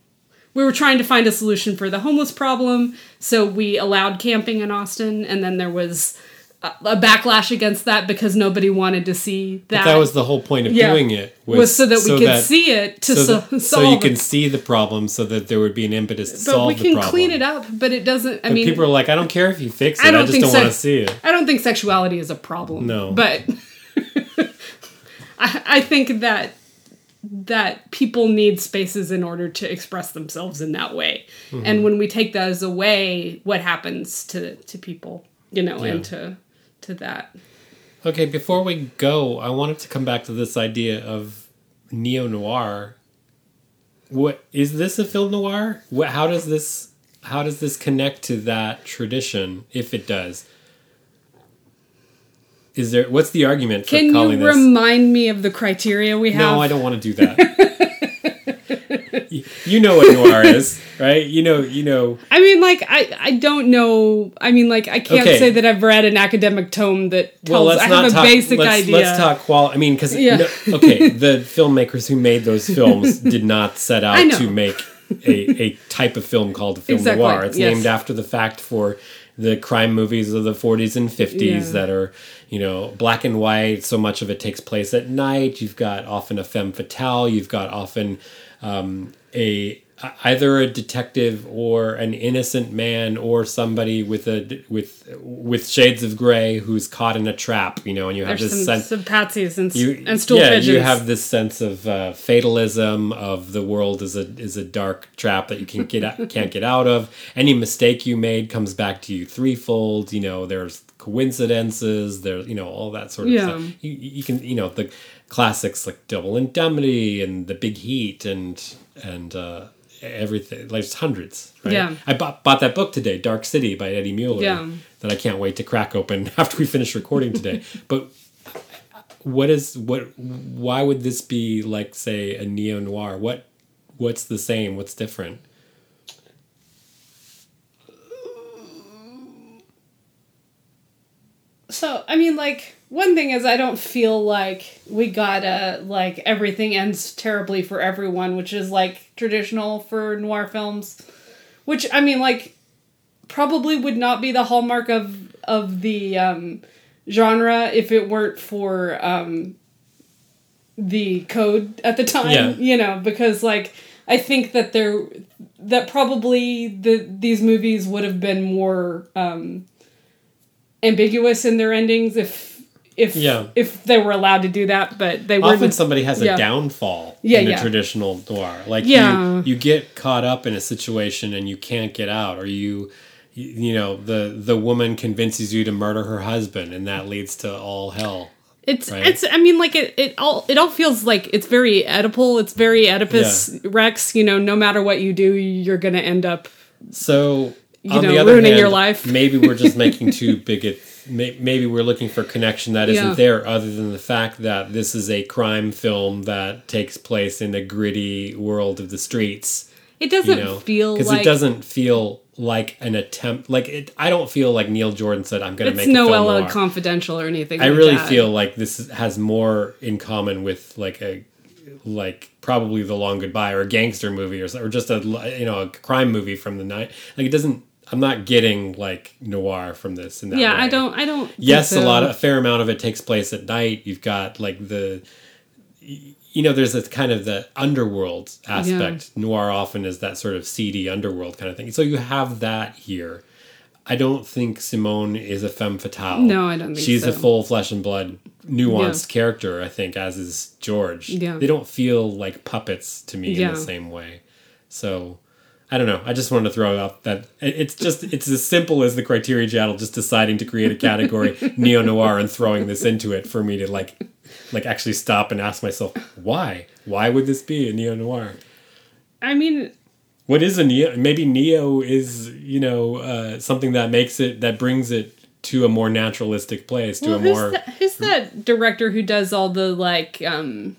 we were trying to find a solution for the homeless problem so we allowed camping in austin and then there was a, backlash against that because nobody wanted to see that That was the whole point of Yeah. doing it. was, so that we could see it to so, so, that- solve so you can see the problem, so that there would be an impetus to but solve we can clean it up but it doesn't i But mean people are like, I don't care if you fix it. I I, don't just think don't so. want to see it. I don't think sexuality is a problem. No. But [laughs] I, I think that that people need spaces in order to express themselves in that way. Mm-hmm. And when we take those away, what happens to to people, you know, Yeah. and to to that. Okay, before we go, I wanted to come back to this idea of neo noir. What is this a film noir? What, how does this how does this connect to that tradition, if it does? Is there what's the argument for Can you this? remind me of the criteria we have? No, I don't want to do that. [laughs] you, you know what noir is, right? You know, you know. I mean, like I, I don't know. I mean, like I can't Okay. say that I've read an academic tome that tells. Well, let's I not have a basic let's, idea. let's talk quality. I mean, because Yeah. okay, the filmmakers who made those [laughs] films did not set out to make a, a type of film called a film Exactly, noir. It's yes. named after the fact for the crime movies of the 40s and 50s Yeah. that are, you know, black and white. So much of it takes place at night. You've got often a femme fatale. You've got often um, a either a detective or an innocent man or somebody with a with with shades of gray who's caught in a trap. You know, and you have There's this some, sense some patsies and, you, and stool yeah, pigeons. you have this sense of uh, fatalism of the world is a is a dark trap that you can get out, [laughs] can't get out of. Any mistake you made comes back to you threefold. You know, there's coincidences. There's you know all that sort of Yeah. stuff. You, you can you know the classics like Double Indemnity and The Big Heat and and uh, everything. Like there's hundreds. Right? Yeah. I bought, bought that book today, Dark City by Eddie Muller. Yeah. That I can't wait to crack open [laughs] after we finish recording today. [laughs] but what is what why would this be like say a neo noir what what's the same what's different So I mean, like one thing is I don't feel like we gotta like everything ends terribly for everyone, which is like traditional for noir films. Which I mean, like probably would not be the hallmark of of the um, genre if it weren't for um, the code at the time. Yeah. You know, because like I think that there that probably the these movies would have been more. Um, ambiguous in their endings if if Yeah. if they were allowed to do that, but they were often somebody has a yeah. downfall Yeah, in a traditional noir like you you get caught up in a situation and you can't get out or you you you know the the woman convinces you to murder her husband and that leads to all hell It's right? it's I mean like it, it all it all feels like it's very Oedipal, it's very Oedipus Rex, you know, no matter what you do, you're gonna end up So, You on know, the other ruining hand, your life. [laughs] maybe we're just [laughs] making too big a. Maybe we're looking for connection that isn't Yeah. there, other than the fact that this is a crime film that takes place in the gritty world of the streets. it doesn't know, feel because like it doesn't feel like an attempt. Like it, I don't feel like Neil Jordan said, "I'm going to it's make a noir." confidential or anything. I like really that. feel like this is- has more in common with like a like probably the long goodbye or a gangster movie or or just a you know a crime movie from the night like it doesn't i'm not getting like noir from this in that Yeah, way. I don't I don't yes a lot of, a fair amount of it takes place at night. You've got like the you know there's this kind of the underworld aspect. Noir often is that sort of seedy underworld kind of thing. So you have that here. I don't think simone is a femme fatale. No, I don't think she's a full flesh and blood nuanced character i think as is george. Yeah. they don't feel like puppets to me in the same way. So I don't know. I just wanted to throw out that it's just it's as simple as the Criterion Channel just deciding to create a category [laughs] neo noir and throwing this into it for me to like like actually stop and ask myself why why would this be a neo noir? I mean, What is a neo? Maybe neo is you know uh, something that makes it that brings it to a more naturalistic place to well, a who's, more that, who's that director who does all the like um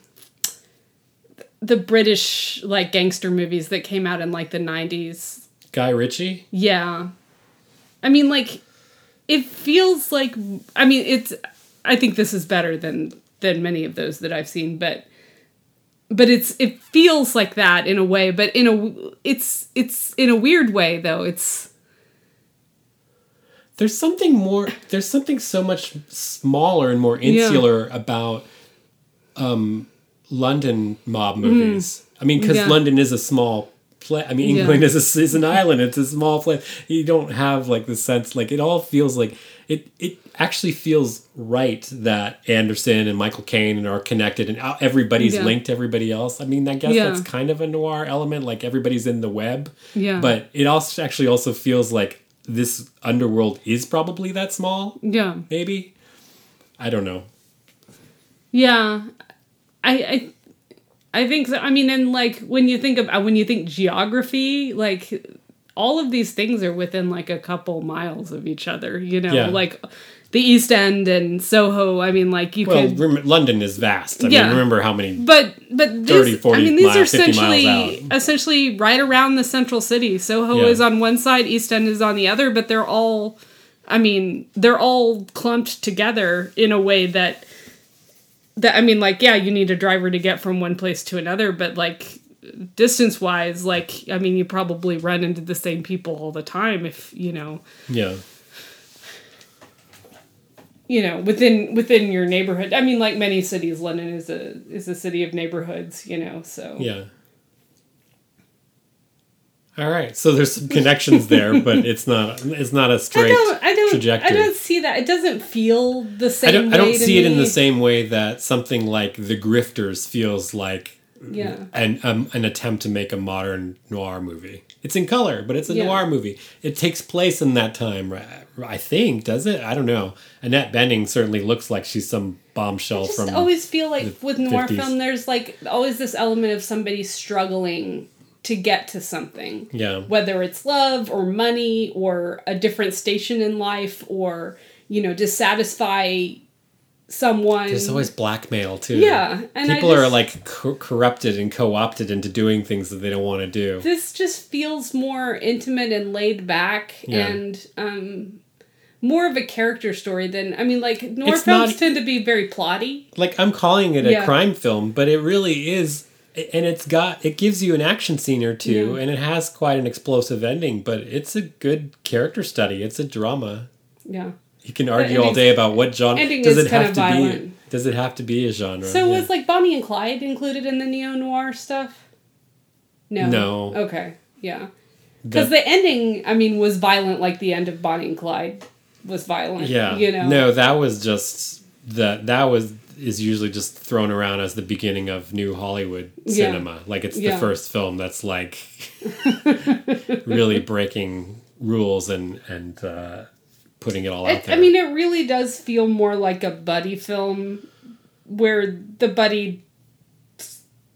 the British like gangster movies that came out in like the 90s? Guy Ritchie. Yeah. I mean like it feels like I mean it's I think this is better than than many of those that I've seen but but it's it feels like that in a way but in a it's it's in a weird way though it's There's something more. There's something so much smaller and more insular about um, London mob movies. I mean, because Mm. Yeah. London is a small place. I mean, Yeah. England is a is an island. It's a small place. You don't have like the sense. Like it all feels like it. It actually feels right that Anderson and Michael Caine are connected and everybody's Yeah. linked to everybody else. I mean, I guess Yeah. that's kind of a noir element. Like everybody's in the web. Yeah. But it also actually also feels like this underworld is probably that small yeah maybe i don't know Yeah, I I I think so. I mean, and like when you think of uh, when you think geography, like all of these things are within like a couple miles of each other. You know, Yeah. like the East End and Soho. I mean, like you well could. rem- london is vast i Yeah. mean remember how many But but this, 30, 40 I mean, these miles, are essentially essentially right around the central city. Soho Yeah. is on one side, East End is on the other, but they're all, I mean, they're all clumped together in a way that, that I mean, like, yeah, you need a driver to get from one place to another, but like distance wise, like, I mean, you probably run into the same people all the time if you know. Yeah. You know within within your neighborhood. I mean like many cities london is a is a city of neighborhoods you know so. Yeah all right so there's some connections there but [laughs] it's not it's not a straight don't, I don't, trajectory I don't see that. It doesn't feel the same. I don't, I don't see it in the same way that something like the grifters feels like Yeah, an um, an attempt to make a modern noir movie. It's in color, but it's a Yeah. noir movie. It takes place in that time? I think, does it? I don't know. Annette Bening certainly looks like she's some bombshell from I just from. always feel like with noir 50s. film, there's like always this element of somebody struggling to get to something. yeah, whether it's love or money or a different station in life or you know to satisfy someone there's always blackmail too. Yeah, and people are like co- corrupted and co-opted into doing things that they don't want to do. this just feels more intimate and laid back Yeah. and um more of a character story than I mean like noir It's films not- tend to be very plotty. like I'm calling it a Yeah. crime film, but it really is and it's got it gives you an action scene or two Yeah. and it has quite an explosive ending, but it's a good character study. It's a drama. Yeah. You can argue all day about what genre does it have to be does it have to be a genre? So Yeah. was like Bonnie and Clyde included in the neo noir stuff? No. No. Okay. Yeah. Because The- the ending, I mean, was violent like the end of Bonnie and Clyde was violent. yeah. You know. No, that was just that that was is usually just thrown around as the beginning of new Hollywood Yeah. cinema. Like it's the first film that's like [laughs] really breaking rules and and uh, putting it all out It, there. I mean, it really does feel more like a buddy film where the buddy.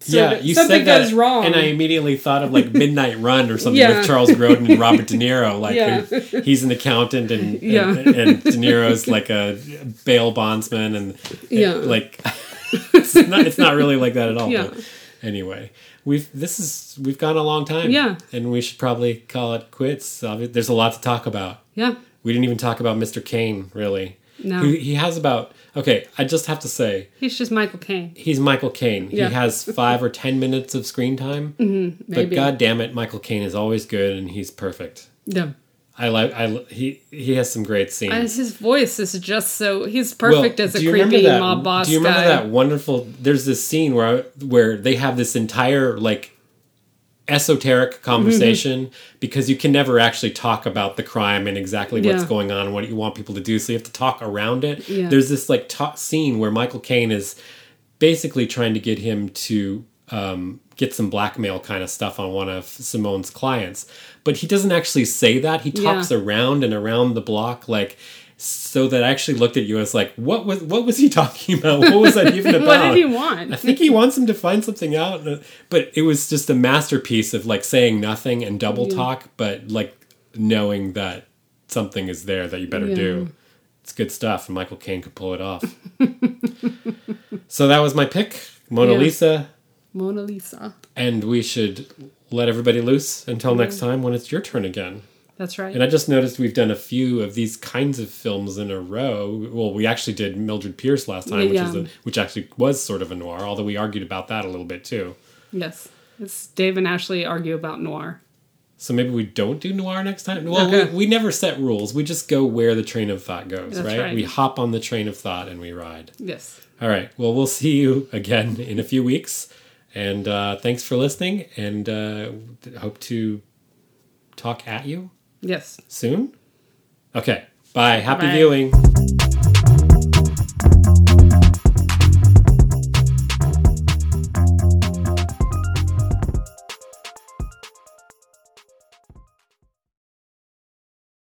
Sort yeah, you something said that, goes wrong. and I immediately thought of like [laughs] Midnight Run or something Yeah. with Charles Grodin and Robert De Niro. [laughs] Like Yeah. he's an accountant, and, Yeah. and De Niro's like a bail bondsman, and Yeah. like [laughs] it's not it's not really like that at all. Yeah. But anyway, we've this is we've gone a long time. Yeah. and we should probably call it quits. There's a lot to talk about. yeah. We didn't even talk about Mr. Caine really. No. He, he has about okay. I just have to say He's just Michael Caine. he's Michael Caine. Yeah. He has five or ten minutes of screen time. [laughs] Mm-hmm, but Maybe. god damn it, Michael Caine is always good and he's perfect. Yeah. I like. I he he has some great scenes. And his voice is just so. He's perfect Well, as a do you remember creepy that- mob boss Do you remember guy. that wonderful? There's this scene where where they have this entire like esoteric conversation because you can never actually talk about the crime and exactly what's Yeah. going on and what you want people to do so you have to talk around it Yeah. there's this like ta- scene where michael caine is basically trying to get him to um, get some blackmail kind of stuff on one of Simone's clients. But he doesn't actually say that. He talks Yeah. around and around the block like so that I actually looked at you as like, what was what was he [laughs] talking about? What was that even about? [laughs] what did he want? I think he wants him to find something out, uh, but it was just a masterpiece of like saying nothing and double talk, but like knowing that something is there that you better Yeah. do. It's good stuff, and Michael Caine could pull it off. [laughs] so that was my pick, Mona Yeah. Lisa, Mona Lisa. and we should let everybody loose until next time when it's your turn again. That's right. And I just noticed we've done a few of these kinds of films in a row. Well, we actually did Mildred Pierce last time, which Yeah. is a, which actually was sort of a noir, although we argued about that a little bit too. yes. It's Dave and Ashley argue about noir. So maybe we don't do noir next time. Well, Okay. we, we never set rules. We just go where the train of thought goes, right? right. We hop on the train of thought and we ride. Yes. All right. Well, we'll see you again in a few weeks. And uh, thanks for listening. And uh, hope to talk at you Yes. Soon? Okay. Bye. Happy Bye. viewing.